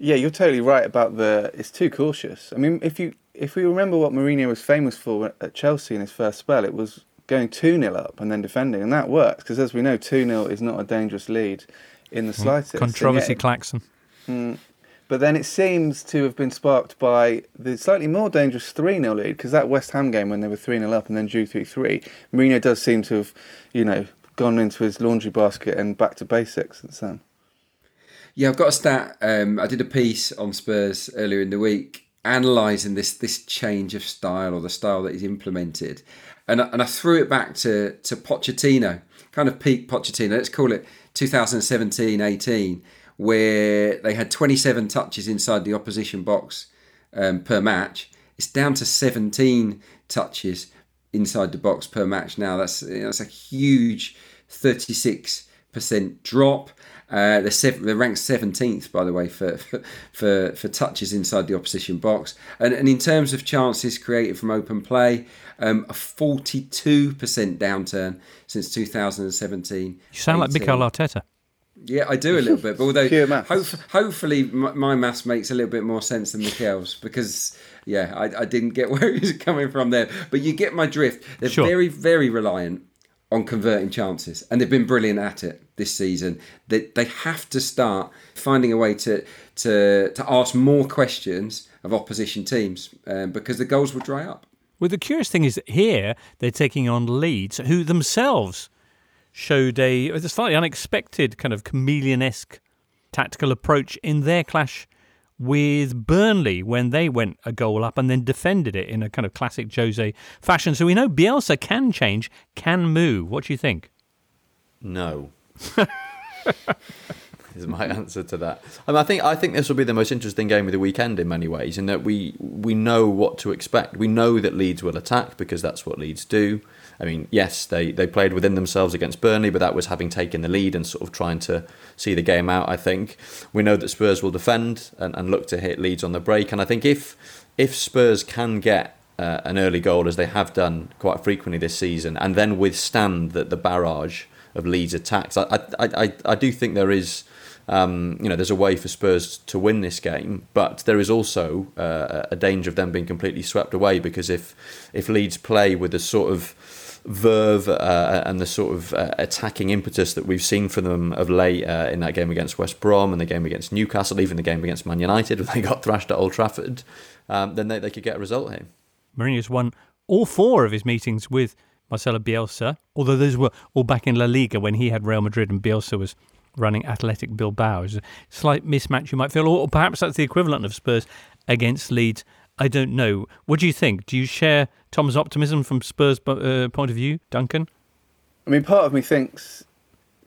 Yeah, you're totally right about the. It's too cautious. I mean, if you if we remember what Mourinho was famous for at Chelsea in his first spell, it was going two 0 up and then defending, and that works because as we know, two 0 is not a dangerous lead in the slightest. Controversy, yet- Claxon. Mm. But then it seems to have been sparked by the slightly more dangerous 3 0 lead, because that West Ham game when they were 3 0 up and then drew 3 3, Mourinho does seem to have, you know, gone into his laundry basket and back to basics since then. Yeah, I've got a stat. Um, I did a piece on Spurs earlier in the week analysing this this change of style or the style that he's implemented. And, I- and I threw it back to, to Pochettino, kind of peak Pochettino. Let's call it 2017 18, where they had 27 touches inside the opposition box um, per match. It's down to 17 touches inside the box per match now. That's, that's a huge 36% drop. Uh, they're, sev- they're ranked 17th, by the way, for, for, for, for touches inside the opposition box. And, and in terms of chances created from open play, um, a 42% downturn since 2017. You sound like 18. Mikel Arteta. Yeah, I do a little bit, but although *laughs* hope, hopefully my, my maths makes a little bit more sense than Mikel's because yeah, I, I didn't get *laughs* where he was coming from there. But you get my drift. They're Sure. very very reliant on converting chances, and they've been brilliant at it this season. They they have to start finding a way to to to ask more questions of opposition teams um, because the goals will dry up. Well, the curious thing is that here they're taking on Leeds, who themselves showed a, a slightly unexpected kind of chameleon esque tactical approach in their clash with Burnley when they went a goal up and then defended it in a kind of classic Jose fashion. So we know Bielsa can change, can move. What do you think? No. *laughs* is my answer to that. I, I think I think this will be the most interesting game of the weekend in many ways, in that we we know what to expect. We know that Leeds will attack because that's what Leeds do. I mean, yes, they, they played within themselves against Burnley, but that was having taken the lead and sort of trying to see the game out. I think we know that Spurs will defend and, and look to hit Leeds on the break, and I think if if Spurs can get uh, an early goal as they have done quite frequently this season, and then withstand the, the barrage of Leeds attacks, I I, I, I do think there is um, you know, there's a way for Spurs to win this game, but there is also uh, a danger of them being completely swept away because if if Leeds play with the sort of verve uh, and the sort of uh, attacking impetus that we've seen from them of late uh, in that game against West Brom and the game against Newcastle, even the game against Man United *laughs* when they got thrashed at Old Trafford, um, then they, they could get a result here. Mourinho's won all four of his meetings with Marcelo Bielsa, although those were all back in La Liga when he had Real Madrid and Bielsa was running Athletic Bilbao. It's a slight mismatch, you might feel, or perhaps that's the equivalent of Spurs against Leeds. I don't know. What do you think? Do you share Tom's optimism from Spurs' uh, point of view, Duncan? I mean, part of me thinks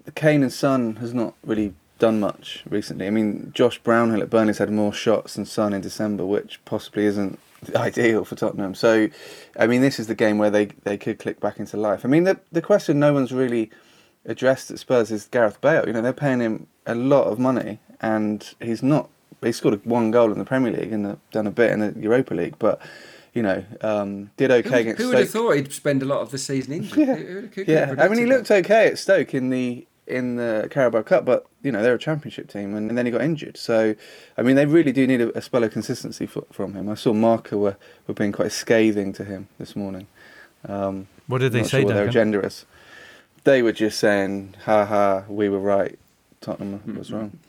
the Kane and Son has not really done much recently. I mean, Josh Brownhill at Burnley's had more shots than Son in December, which possibly isn't *laughs* ideal for Tottenham. So, I mean, this is the game where they, they could click back into life. I mean, the the question no one's really addressed at Spurs is Gareth Bale. You know, they're paying him a lot of money, and he's not. He scored one goal in the Premier League and done a bit in the Europa League, but you know, um, did okay who, against. Who would have thought he'd spend a lot of the season injured? *laughs* Yeah, who, who, yeah. I mean, he looked okay at Stoke in the in the Carabao Cup, but you know they're a Championship team, and, and then he got injured. So, I mean, they really do need a, a spell of consistency for, from him. I saw Marca were, were being quite scathing to him this morning. Um, what did they say? Sure Duncan? their agenda is they were just saying, "Ha ha, we were right. Tottenham was wrong."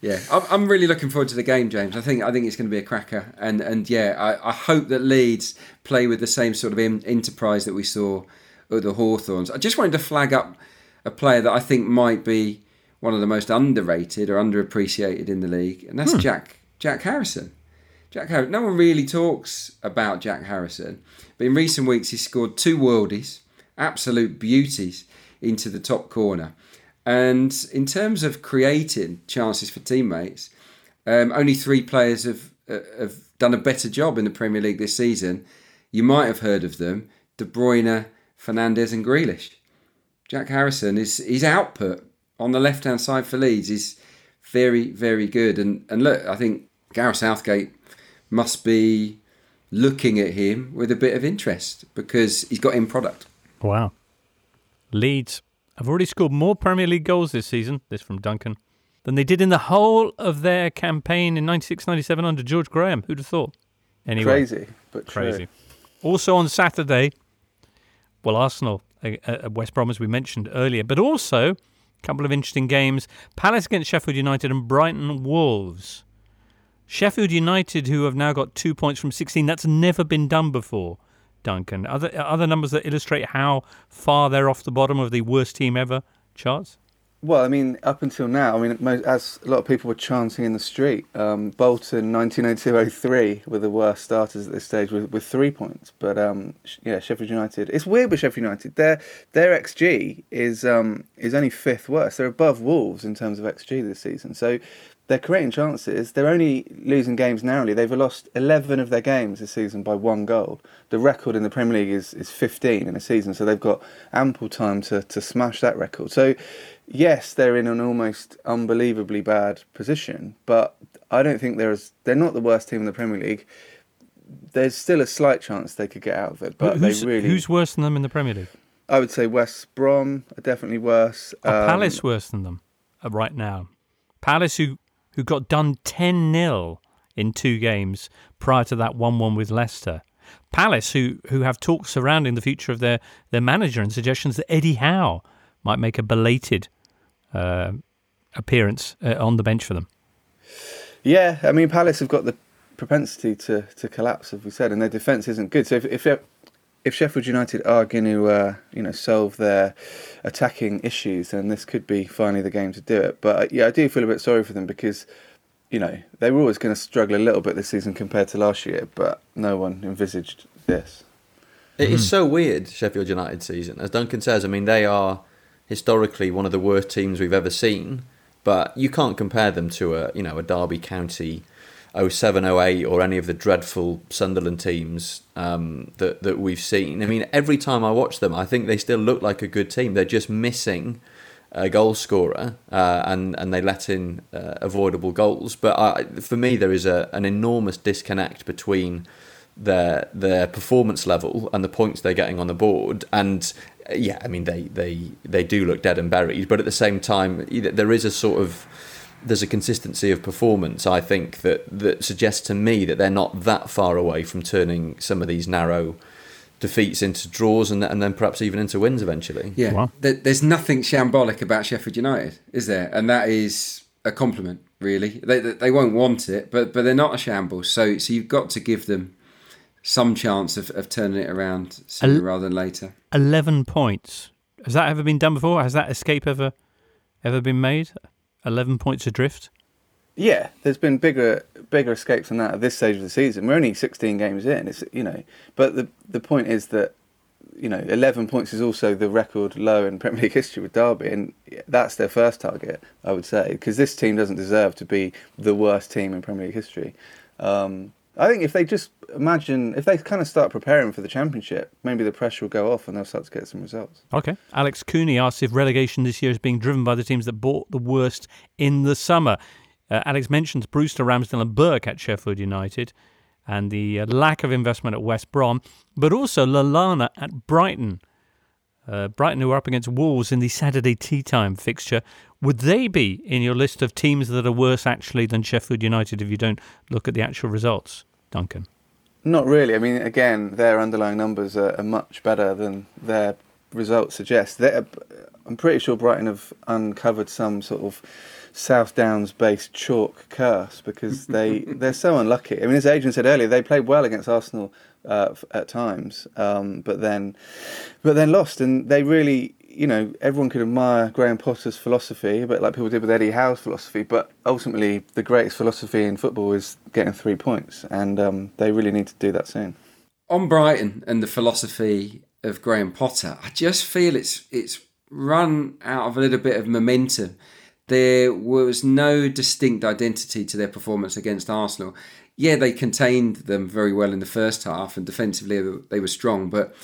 Yeah, I'm really looking forward to the game, James. I think I think it's going to be a cracker, and and yeah, I, I hope that Leeds play with the same sort of enterprise that we saw at the Hawthorns. I just wanted to flag up a player that I think might be one of the most underrated or underappreciated in the league, and that's hmm. Jack Jack Harrison. Jack Harrison. No one really talks about Jack Harrison, but in recent weeks he's scored two worldies, absolute beauties into the top corner. And in terms of creating chances for teammates, um, only three players have uh, have done a better job in the Premier League this season. You might have heard of them: De Bruyne, Fernandes, and Grealish. Jack Harrison is his output on the left hand side for Leeds is very very good. And and look, I think Gareth Southgate must be looking at him with a bit of interest because he's got in product. Wow. Leeds have already scored more Premier League goals this season, this from Duncan, than they did in the whole of their campaign in 96 97 under George Graham. Who'd have thought? Anyway, crazy, but crazy. True. Also on Saturday, well, Arsenal uh, uh, at West Brom, as we mentioned earlier, but also a couple of interesting games Palace against Sheffield United and Brighton Wolves. Sheffield United, who have now got two points from 16, that's never been done before. Duncan? Other other numbers that illustrate how far they're off the bottom of the worst team ever charts? Well, I mean, up until now, I mean, as a lot of people were chanting in the street, um, Bolton 1902-03 were the worst starters at this stage with, with three points. But um, yeah, Sheffield United. It's weird with Sheffield United. Their their xG is um, is only fifth worst. They're above Wolves in terms of xG this season. So they're creating chances. They're only losing games narrowly. They've lost 11 of their games this season by one goal. The record in the Premier League is, is 15 in a season, so they've got ample time to, to smash that record. So, yes, they're in an almost unbelievably bad position, but I don't think they're, as, they're not the worst team in the Premier League. There's still a slight chance they could get out of it, but who's, they really. Who's worse than them in the Premier League? I would say West Brom are definitely worse. Are um, Palace worse than them uh, right now? Palace, who who got done 10 0 in two games prior to that 1 1 with Leicester. Palace, who, who have talks surrounding the future of their, their manager and suggestions that Eddie Howe might make a belated uh, appearance uh, on the bench for them. Yeah, I mean, Palace have got the propensity to, to collapse, as we said, and their defence isn't good. So if, if if Sheffield United are going to, uh, you know, solve their attacking issues, then this could be finally the game to do it. But uh, yeah, I do feel a bit sorry for them because you know, they were always going to struggle a little bit this season compared to last year, but no one envisaged this. It is so weird, Sheffield United season. As Duncan says, I mean, they are historically one of the worst teams we've ever seen, but you can't compare them to a, you know, a Derby County 07, 08 or any of the dreadful Sunderland teams um, that, that we've seen. I mean, every time I watch them, I think they still look like a good team. They're just missing a goal scorer uh, and, and they let in uh, avoidable goals. But I, for me, there is a, an enormous disconnect between their their performance level and the points they're getting on the board. And yeah, I mean they they they do look dead and buried, but at the same time, there is a sort of there's a consistency of performance. I think that that suggests to me that they're not that far away from turning some of these narrow defeats into draws and and then perhaps even into wins eventually. Yeah, wow. there's nothing shambolic about Sheffield United, is there? And that is a compliment, really. They they won't want it, but but they're not a shambles. So so you've got to give them some chance of, of turning it around sooner El- rather than later. Eleven points. Has that ever been done before? Has that escape ever ever been made? Eleven points adrift. Yeah, there's been bigger bigger escapes than that at this stage of the season. We're only 16 games in. It's you know, but the the point is that you know 11 points is also the record low in Premier League history with Derby, and that's their first target, I would say, because this team doesn't deserve to be the worst team in Premier League history. Um, I think if they just imagine, if they kind of start preparing for the championship, maybe the pressure will go off and they'll start to get some results. Okay. Alex Cooney asks if relegation this year is being driven by the teams that bought the worst in the summer. Uh, Alex mentions Brewster, Ramsdale, and Burke at Sheffield United and the uh, lack of investment at West Brom, but also Lallana at Brighton. Uh, Brighton, who are up against Wolves in the Saturday tea time fixture, would they be in your list of teams that are worse actually than Sheffield United if you don't look at the actual results? Duncan? Not really. I mean, again, their underlying numbers are, are much better than their results suggest. They're, I'm pretty sure Brighton have uncovered some sort of South Downs based chalk curse because *laughs* they, they're so unlucky. I mean, as Adrian said earlier, they played well against Arsenal uh, at times, um, but then but then lost, and they really you know, everyone could admire Graham Potter's philosophy, but like people did with Eddie Howe's philosophy. But ultimately, the greatest philosophy in football is getting three points, and um, they really need to do that soon. On Brighton and the philosophy of Graham Potter, I just feel it's it's run out of a little bit of momentum. There was no distinct identity to their performance against Arsenal. Yeah, they contained them very well in the first half, and defensively they were strong, but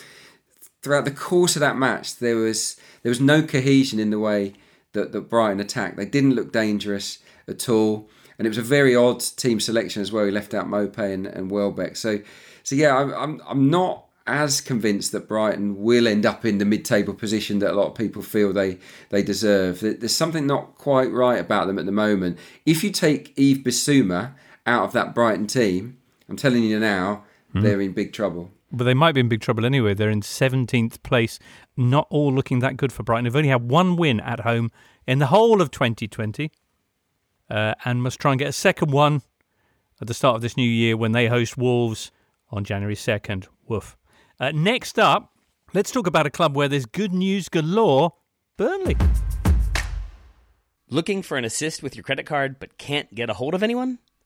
throughout the course of that match, there was there was no cohesion in the way that, that Brighton attacked. They didn't look dangerous at all, and it was a very odd team selection as well. He left out Maupay and, and Welbeck. So, so yeah, I'm, I'm I'm not as convinced that Brighton will end up in the mid-table position that a lot of people feel they they deserve. There's something not quite right about them at the moment. If you take Yves Bissouma out of that Brighton team, I'm telling you now, mm. they're in big trouble. But they might be in big trouble anyway. They're in 17th place, not all looking that good for Brighton. They've only had one win at home in the whole of 2020 uh, and must try and get a second one at the start of this new year when they host Wolves on January 2nd. Woof. Uh, next up, let's talk about a club where there's good news galore Burnley. Looking for an assist with your credit card but can't get a hold of anyone?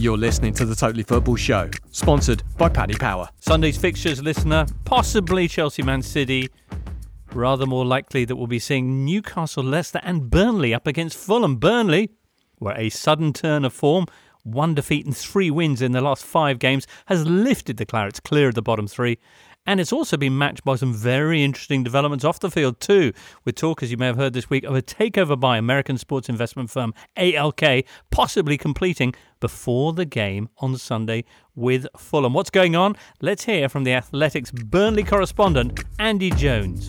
You're listening to the Totally Football Show, sponsored by Paddy Power. Sunday's fixtures, listener, possibly Chelsea Man City. Rather more likely that we'll be seeing Newcastle, Leicester, and Burnley up against Fulham. Burnley, where a sudden turn of form, one defeat and three wins in the last five games, has lifted the Clarets clear of the bottom three and it's also been matched by some very interesting developments off the field, too, with talk, as you may have heard this week, of a takeover by American sports investment firm ALK possibly completing before the game on Sunday with Fulham. What's going on? Let's hear from the Athletics Burnley correspondent, Andy Jones.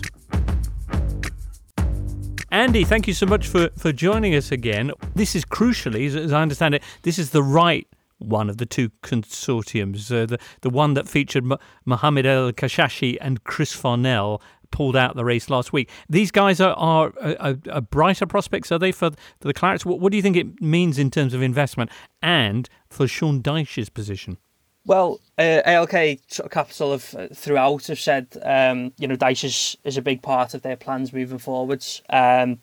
Andy, thank you so much for, for joining us again. This is crucially, as I understand it, this is the right one of the two consortiums, uh, the the one that featured M- Mohamed El Kashashi and Chris Farnell. Pulled out the race last week. These guys are, are, are, are brighter prospects, are they, for, the Clarets? What, what do you think it means in terms of investment and for Sean Dyche's position? Well, uh, ALK capital have uh, throughout have said, um, you know, Dyche is, is a big part of their plans moving forwards. Um,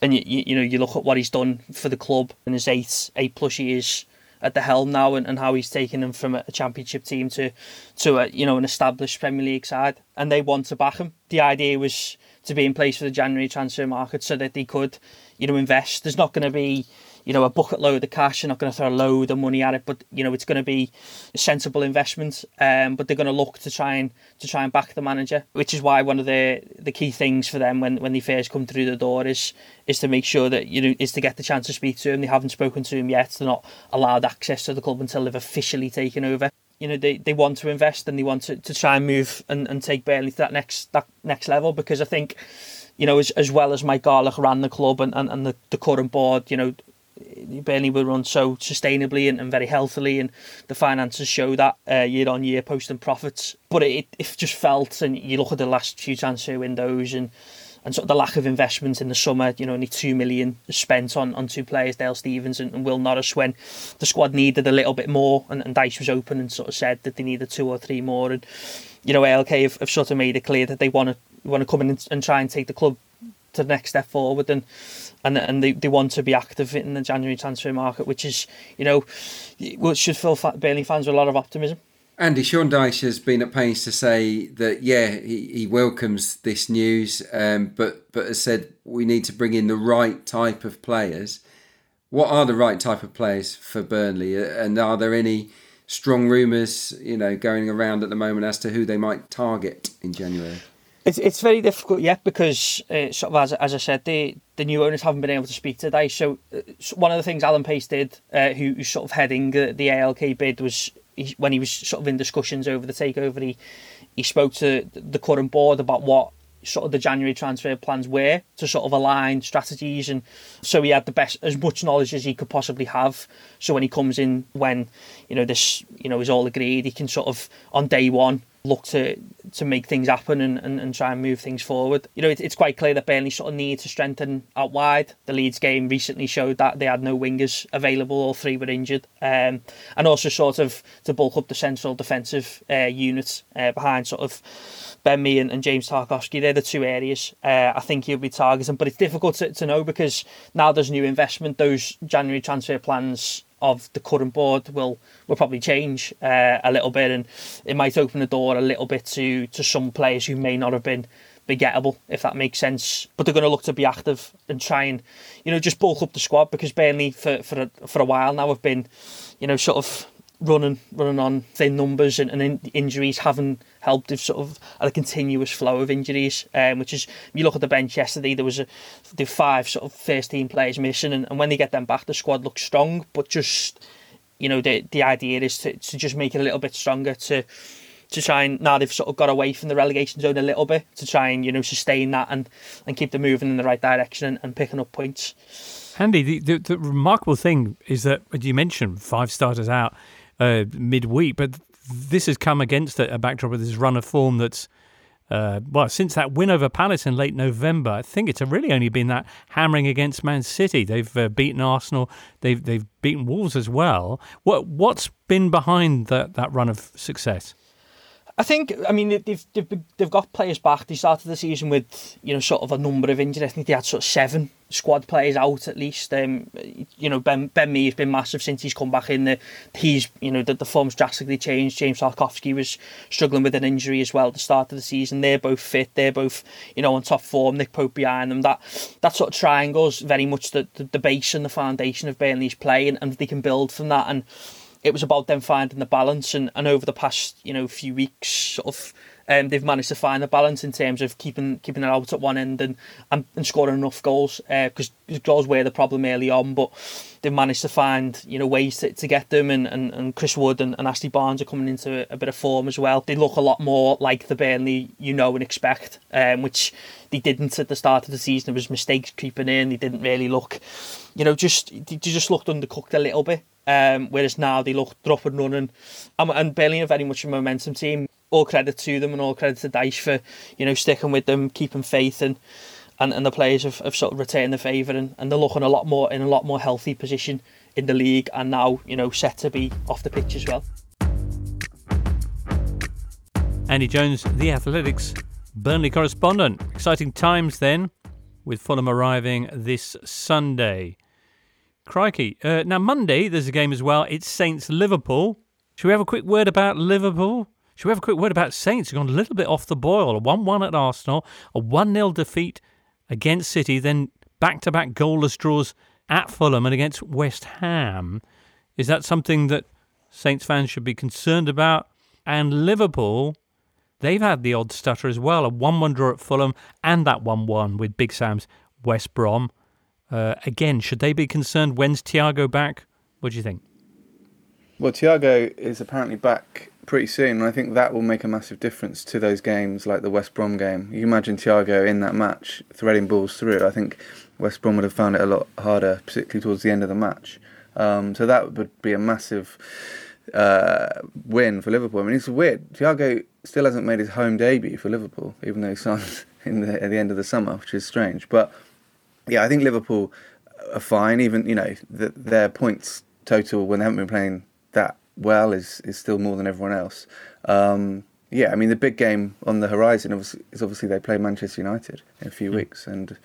and you, you, you know, you look at what he's done for the club in his eight eight plus years at the helm now, and, and how he's taken them from a championship team to to a, you know an established Premier League side, and they want to back him. The idea was to be in place for the January transfer market so that they could, you know, invest. There's not going to be you know, a bucket load of cash. They're not going to throw a load of money at it, but you know, it's going to be a sensible investment. Um, but they're going to look to try and to try and back the manager, which is why one of the the key things for them when, when they first come through the door is is to make sure that you know is to get the chance to speak to him. They haven't spoken to him yet. They're not allowed access to the club until they've officially taken over you know they, they want to invest and they want to, to try and move and, and take Burnley to that next that next level because I think you know as, as well as Mike Garlick ran the club and, and, and the, the current board you know Burnley will run so sustainably and, and very healthily, and the finances show that uh, year on year, posting profits. But it, it just felt, and you look at the last few transfer windows and and sort of the lack of investment in the summer, you know, only two million spent on, on two players, Dale Stephens and, and Will Norris, when the squad needed a little bit more, and, and Dyche was open and sort of said that they needed two or three more, and you know, ALK have, have sort of made it clear that they want to want to come in and, and try and take the club to the next step forward, and and and they, they want to be active in the January transfer market, which is you know, which should fill Burnley fans with a lot of optimism. Andy Sean Dyche has been at pains to say that yeah he, he welcomes this news, um, but but has said we need to bring in the right type of players. What are the right type of players for Burnley, and are there any strong rumours you know going around at the moment as to who they might target in January? It's it's very difficult yet because uh, sort of as, as I said, the the new owners haven't been able to speak today. So uh, one of the things Alan Pace did, uh, who, who's sort of heading the, the ALK bid, was he, when he was sort of in discussions over the takeover, he he spoke to the current board about what sort of the January transfer plans were to sort of align strategies and so he had the best as much knowledge as he could possibly have so when he comes in when you know this you know is all agreed he can sort of on day one look to to make things happen and, and, and try and move things forward. You know, it, it's quite clear that Burnley sort of need to strengthen out wide. The Leeds game recently showed that they had no wingers available, all three were injured. Um, and also sort of to bulk up the central defensive uh, units uh, behind sort of Ben and, and James Tarkowski. They're the two areas uh, I think he'll be targeting. But it's difficult to, to know because now there's new investment. Those January transfer plans of the current board will will probably change uh, a little bit, and it might open the door a little bit to to some players who may not have been be gettable, if that makes sense. But they're going to look to be active and try and, you know, just bulk up the squad because Burnley for for a, for a while now have been, you know, sort of running running on thin numbers and, and in, injuries haven't helped with sort of a continuous flow of injuries um, which is you look at the bench yesterday there was a the five sort of first team players missing and, and when they get them back the squad looks strong but just you know the the idea is to, to just make it a little bit stronger to to try and now they've sort of got away from the relegation zone a little bit to try and you know sustain that and and keep them moving in the right direction and, and picking up points. Andy, the, the, the remarkable thing is that you mentioned five starters out uh, midweek. But this has come against a, backdrop of this run of form that's. Uh, well, since that win over Palace in late November, I think it's really only been that hammering against Man City. They've uh, beaten Arsenal. They've they've beaten Wolves as well. What what's been behind that that run of success? I think, I mean, they've, they've, they've got players back. They started the season with, you know, sort of a number of injuries. I think they had sort of seven squad players out at least. Um, you know, Ben Ben Mee has been massive since he's come back in. The, he's, you know, the, the form's drastically changed. James Tarkowski was struggling with an injury as well at the start of the season. They're both fit. They're both, you know, on top form. Nick Pope behind them. That that sort of triangle's very much the, the, the base and the foundation of Burnley's play, and, and they can build from that. And it was about them finding the balance and, and over the past you know few weeks sort of um, they've managed to find the balance in terms of keeping keeping it out at one end and and, and scoring enough goals because uh, goals were the problem early on but they've managed to find you know ways to, to get them and, and, and Chris Wood and, and Ashley Barnes are coming into a, bit of form as well. They look a lot more like the Burnley you know and expect um, which they didn't at the start of the season. There was mistakes creeping in. They didn't really look you know just they just looked undercooked a little bit Um, whereas now they look up and running, and, and Burnley are very much a momentum team. All credit to them and all credit to Dyche for you know sticking with them, keeping faith, and and, and the players have, have sort of returned the favour, and, and they're looking a lot more in a lot more healthy position in the league, and now you know set to be off the pitch as well. Andy Jones, The Athletics Burnley correspondent. Exciting times then, with Fulham arriving this Sunday. Crikey. Uh, now, Monday, there's a game as well. It's Saints Liverpool. Should we have a quick word about Liverpool? Should we have a quick word about Saints? Gone a little bit off the boil. A 1 1 at Arsenal, a 1 0 defeat against City, then back to back goalless draws at Fulham and against West Ham. Is that something that Saints fans should be concerned about? And Liverpool, they've had the odd stutter as well a 1 1 draw at Fulham and that 1 1 with Big Sam's West Brom. Uh, again, should they be concerned? When's Thiago back? What do you think? Well, Thiago is apparently back pretty soon, and I think that will make a massive difference to those games like the West Brom game. You imagine Thiago in that match threading balls through. I think West Brom would have found it a lot harder, particularly towards the end of the match. Um, so that would be a massive uh, win for Liverpool. I mean, it's weird. Thiago still hasn't made his home debut for Liverpool, even though he signed *laughs* in the, at the end of the summer, which is strange. But yeah, I think Liverpool are fine. Even you know the, their points total when they haven't been playing that well is is still more than everyone else. Um, yeah, I mean the big game on the horizon is obviously they play Manchester United in a few mm. weeks, and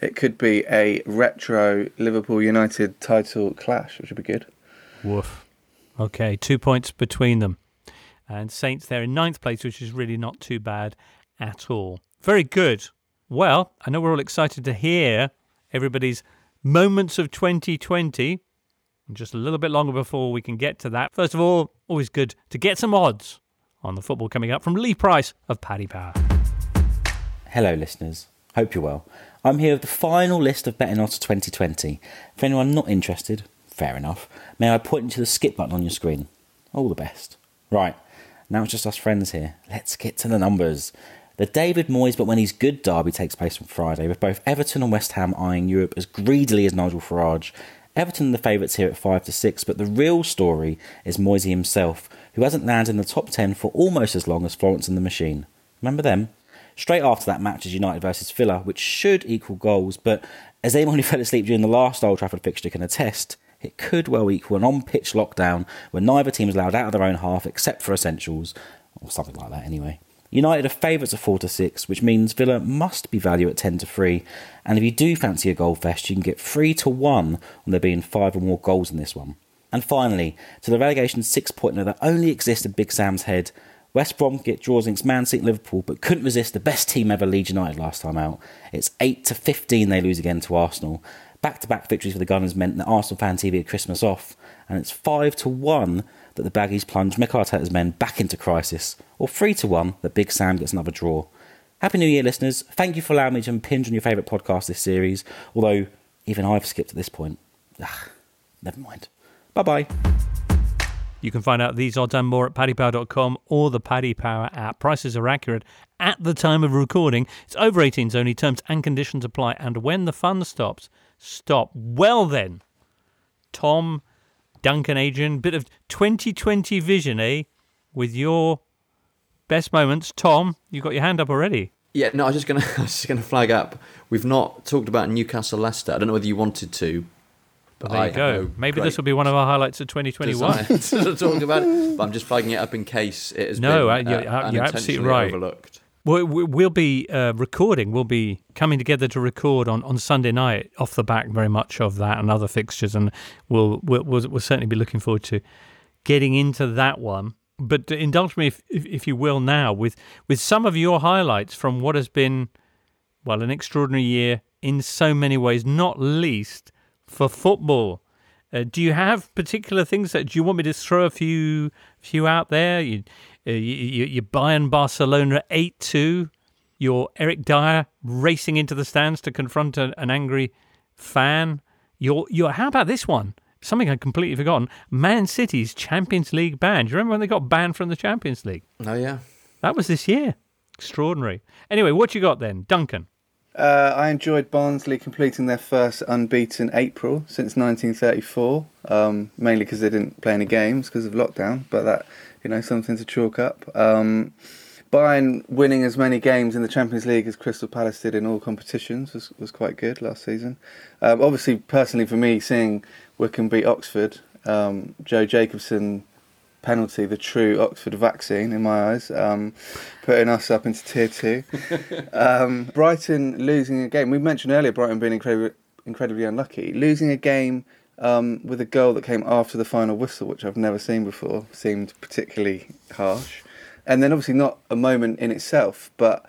it could be a retro Liverpool United title clash, which would be good. Woof. Okay, two points between them, and Saints there in ninth place, which is really not too bad at all. Very good. Well, I know we're all excited to hear everybody's moments of 2020. Just a little bit longer before we can get to that. First of all, always good to get some odds on the football coming up from Lee Price of Paddy Power. Hello, listeners. Hope you're well. I'm here with the final list of betting odds 2020. For anyone not interested, fair enough, may I point you to the skip button on your screen? All the best. Right, now it's just us friends here. Let's get to the numbers. The David Moyes, but when he's good derby takes place on Friday, with both Everton and West Ham eyeing Europe as greedily as Nigel Farage. Everton are the favourites here at 5 to 6, but the real story is Moisey himself, who hasn't landed in the top 10 for almost as long as Florence and the Machine. Remember them? Straight after that match is United versus Villa, which should equal goals, but as anyone *laughs* who fell asleep during the last Old Trafford fixture can attest, it could well equal an on pitch lockdown where neither team is allowed out of their own half except for essentials, or something like that anyway. United are favourites of 4 to 6, which means Villa must be value at 10 to 3. And if you do fancy a goal fest, you can get 3 to 1 on there being 5 or more goals in this one. And finally, to the relegation 6 pointer that only exists in Big Sam's head, West Brom get draws against Man City and Liverpool, but couldn't resist the best team ever, Leeds United, last time out. It's 8 to 15 they lose again to Arsenal. Back to back victories for the Gunners meant that Arsenal fan TV had Christmas off, and it's 5 to 1 that the Baggies plunge Mikel Arteta's men back into crisis, or 3 to 1 that Big Sam gets another draw. Happy New Year, listeners. Thank you for allowing me to impinge on your favourite podcast this series, although even I've skipped at this point. Ugh, never mind. Bye bye. You can find out these odds and more at paddypower.com or the Paddy Power app. Prices are accurate at the time of recording. It's over 18s only. Terms and conditions apply. And when the fun stops, stop. Well, then, Tom Duncan Adrian, bit of 2020 vision, eh? With your best moments. Tom, you've got your hand up already. Yeah, no, I was just gonna, *laughs* I was just gonna flag up. We've not talked about Newcastle Leicester. I don't know whether you wanted to. But there you go. Maybe this will be one of our highlights of 2021. *laughs* to talk about it, but I'm just flagging it up in case it has no, been uh, you're, uh, you're absolutely right. overlooked. Well, we'll be uh, recording. We'll be coming together to record on, on Sunday night off the back very much of that and other fixtures, and we'll we'll, we'll, we'll certainly be looking forward to getting into that one. But indulge me, if, if, if you will, now with with some of your highlights from what has been, well, an extraordinary year in so many ways, not least for football. Uh, do you have particular things that do you want me to throw a few few out there? You, uh, you, you, Bayern Barcelona 8 2. Your Eric Dier racing into the stands to confront a, an angry fan. Your, your, how about this one? Something I'd completely forgotten. Man City's Champions League ban. Do you remember when they got banned from the Champions League? Oh, yeah. That was this year. Extraordinary. Anyway, what you got then? Duncan. Uh, I enjoyed Barnsley completing their first unbeaten April since 1934, um, mainly because they didn't play any games because of lockdown, but that, you know, something to chalk up. Um, Bayern winning as many games in the Champions League as Crystal Palace did in all competitions was, was quite good last season. Um, obviously, personally for me, seeing Wycombe beat Oxford, um, Joe Jacobson penalty, the true Oxford vaccine in my eyes, um, putting us up into tier two. *laughs* um, Brighton losing a game. We mentioned earlier Brighton being incredibly, incredibly unlucky. Losing a game um, with a goal that came after the final whistle, which I've never seen before, seemed particularly harsh. And then obviously not a moment in itself, but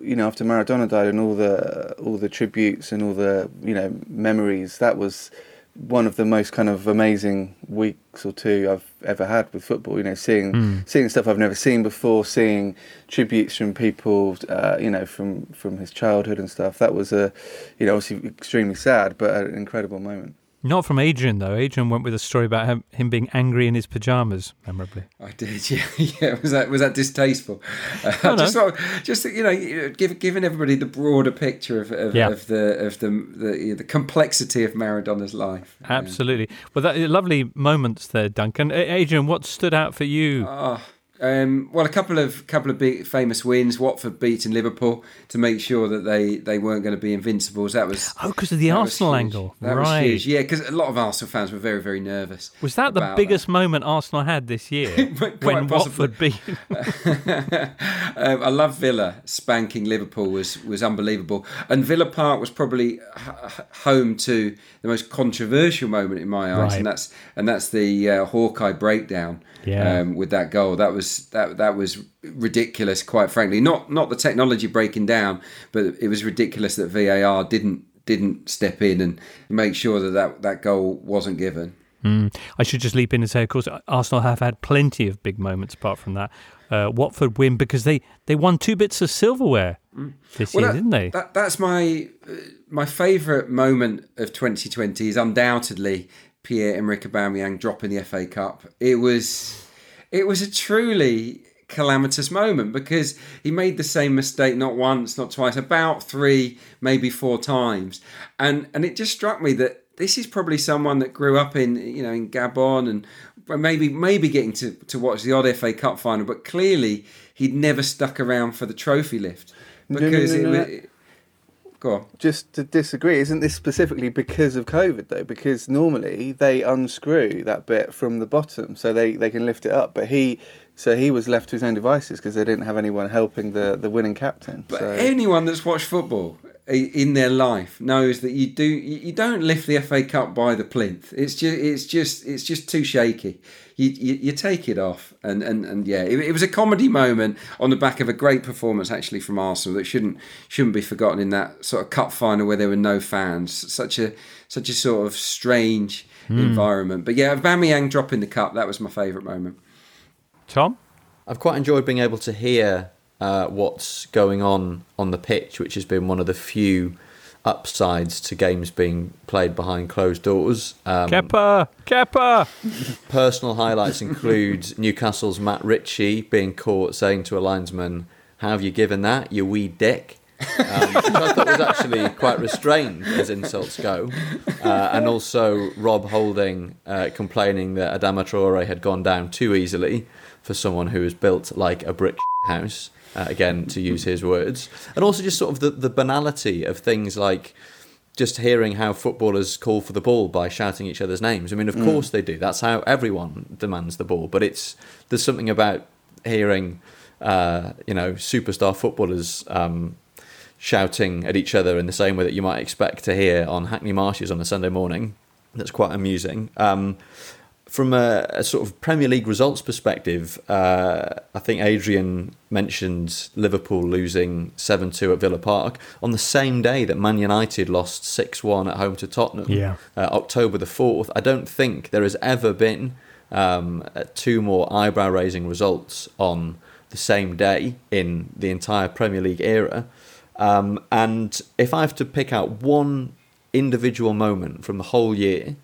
you know after Maradona died and all the all the tributes and all the you know memories, that was one of the most kind of amazing weeks or two I've ever had with football. You know, seeing Mm. seeing stuff I've never seen before, seeing tributes from people, uh, you know, from from his childhood and stuff. That was a, you know, obviously extremely sad, but an incredible moment. Not from Adrian though. Adrian went with a story about him, him being angry in his pajamas. Memorably. I did, *laughs* yeah, yeah. Was that was that distasteful? Uh, no. just, sort of- just you know, give, giving everybody the broader picture of, of, Yeah. of the of the, the the complexity of Maradona's life. Absolutely. Well, that lovely moments there, Duncan. Adrian, what stood out for you? Oh, um, well, a couple of couple of big famous wins. Watford beating Liverpool to make sure that they, they weren't going to be invincibles. That was oh, because of the Arsenal angle. That Right. was huge. Yeah, because a lot of Arsenal fans were very very nervous. Was that the biggest moment Arsenal had this year *laughs* when possibly. Watford beat? *laughs* *laughs* um, I love Villa spanking Liverpool was was unbelievable, and Villa Park was probably home to the most controversial moment in my eyes, Right. and that's and that's the uh, Hawkeye breakdown. Yeah. Um, with that goal, that was that that was ridiculous. Quite frankly, not not the technology breaking down, but it was ridiculous that VAR didn't didn't step in and make sure that that, that goal wasn't given. Mm. I should just leap in and say, of course, Arsenal have had plenty of big moments apart from that. Uh, Watford win because they, they won two bits of silverware this Well, year, that- didn't they? That, that's my uh, my favourite moment of 2020 is undoubtedly Pierre Emerick Aubameyang dropping the FA Cup. It was it was a truly calamitous moment because he made the same mistake not once, not twice, about three, maybe four times, and and it just struck me that this is probably someone that grew up in you know in Gabon and maybe maybe getting to, to watch the odd FA Cup final, but clearly he'd never stuck around for the trophy lift no, because no, no, it no. was. Go on. Just to disagree, isn't this specifically because of COVID though? Because normally they unscrew that bit from the bottom so they, they can lift it up. But he, so he was left to his own devices because they didn't have anyone helping the, the winning captain. But so. anyone that's watched football in their life knows that you do you you don't lift the FA Cup by the plinth. It's just it's just it's just too shaky. You you, you take it off and and, and yeah, it, it was a comedy moment on the back of a great performance actually from Arsenal that shouldn't shouldn't be forgotten in that sort of cup final where there were no fans. Such a such a sort of strange Hmm. environment. But yeah, Aubameyang dropping the cup that was my favourite moment. Tom? I've quite enjoyed being able to hear uh, what's going on on the pitch, which has been one of the few upsides to games being played behind closed doors. Um, Kepper! Kepper! *laughs* Personal highlights include *laughs* Newcastle's Matt Ritchie being caught saying to a linesman, How have you given that, you wee dick? um, which I thought was actually quite restrained as insults go. Uh, and also Rob Holding uh, complaining that Adama Traore had gone down too easily for someone who was built like a brick house, uh, again, to use his words. And also just sort of the, the banality of things like just hearing how footballers call for the ball by shouting each other's names. I mean, of Mm. course they do. That's how everyone demands the ball. But it's there's something about hearing, uh, you know, superstar footballers um, shouting at each other in the same way that you might expect to hear on Hackney Marshes on a Sunday morning. That's quite amusing. Um, from a, a sort of Premier League results perspective, uh, I think Adrian mentioned Liverpool losing 7 2 at Villa Park on the same day that Man United lost 6 1 at home to Tottenham, Yeah. uh, October the 4th. I don't think there has ever been um, uh, two more eyebrow raising results on the same day in the entire Premier League era. Um, and if I have to pick out one individual moment from the whole year,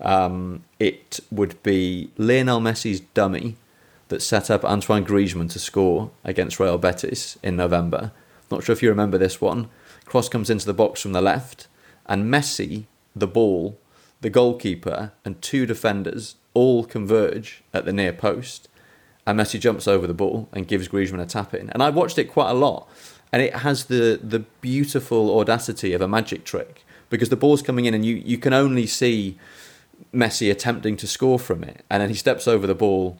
um, it would be Lionel Messi's dummy that set up Antoine Griezmann to score against Real Betis in November. Not sure if you remember this one. cross comes into the box from the left, and Messi, the ball, the goalkeeper, and two defenders all converge at the near post. And Messi jumps over the ball and gives Griezmann a tap in. And I watched it quite a lot, and it has the the beautiful audacity of a magic trick because the ball's coming in and you, you can only see Messi attempting to score from it, and then he steps over the ball,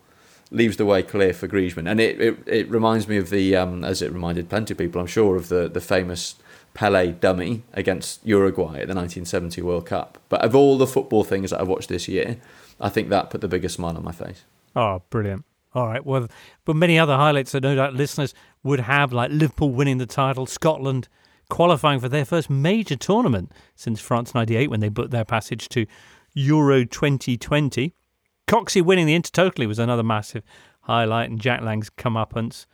leaves the way clear for Griezmann, and it it, it reminds me of the um, as it reminded plenty of people, I'm sure, of the the famous Pele dummy against Uruguay at the 1970 World Cup. But of all the football things that I've watched this year, I think that put the biggest smile on my face. Oh, brilliant. All right. Well, but many other highlights that no doubt listeners would have, like Liverpool winning the title, Scotland qualifying for their first major tournament since France 98 when they booked their passage to Euro 2020. Coxey winning the Intertotally was another massive highlight, and Jack Lang's comeuppance.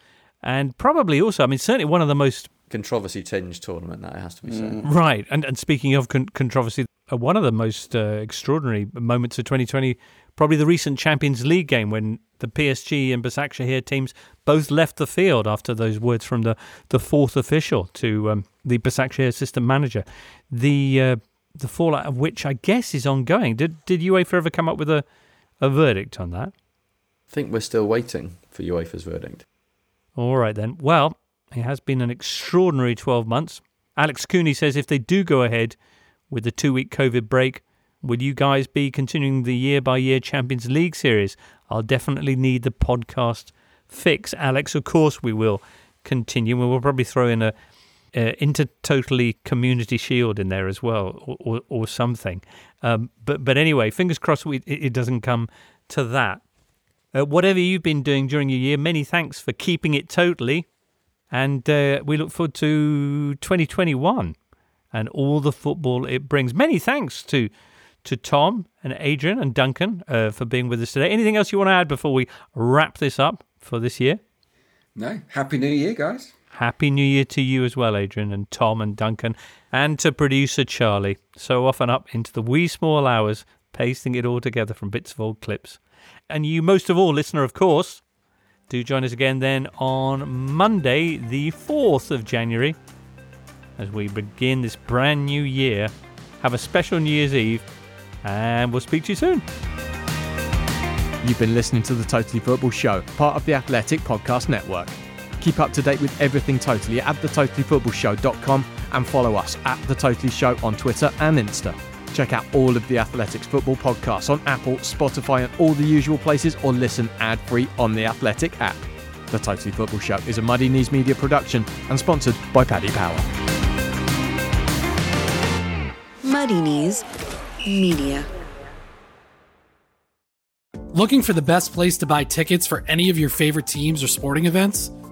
And probably also, I mean, certainly one of the most controversy tinged tournament that has to be said. Mm. Right, and and speaking of con- controversy, uh, one of the most uh, extraordinary moments of 2020, probably the recent Champions League game when the PSG and Başakşehir teams both left the field after those words from the the fourth official to um, the Başakşehir assistant manager. The uh, the fallout of which I guess is ongoing. Did did UEFA ever come up with a a verdict on that? I think we're still waiting for UEFA's verdict. All right then. Well, it has been an extraordinary 12 months. Alex Cooney says if they do go ahead with the two week COVID break, will you guys be continuing the year by year Champions League series? I'll definitely need the podcast fix. Alex, of course, we will continue. We will probably throw in a, a inter totally community shield in there as well, or, or, or something. Um, but but anyway, fingers crossed we, it, it doesn't come to that. Uh, whatever you've been doing during your year, many thanks for keeping it totally. And uh, we look forward to 2021 and all the football it brings. Many thanks to to Tom and Adrian and Duncan uh, for being with us today. Anything else you want to add before we wrap this up for this year? No. Happy New Year, guys. Happy New Year to you as well, Adrian and Tom and Duncan, and to producer Charlie. So often up into the wee small hours, pasting it all together from bits of old clips. And you, most of all, listener, of course, do join us again then on Monday, the 4th of January, as we begin this brand new year. Have a special New Year's Eve, and we'll speak to you soon. You've been listening to the Totally Football Show, part of the Athletic Podcast Network. Keep up to date with everything Totally at thetotallyfootballshow.com and follow us at The Totally Show on Twitter and Insta. Check out all of the Athletics football podcasts on Apple, Spotify, and all the usual places, or listen ad free on the Athletic app. The Totally Football Show is a Muddy Knees Media production and sponsored by Paddy Power. Muddy Knees Media. Looking for the best place to buy tickets for any of your favorite teams or sporting events?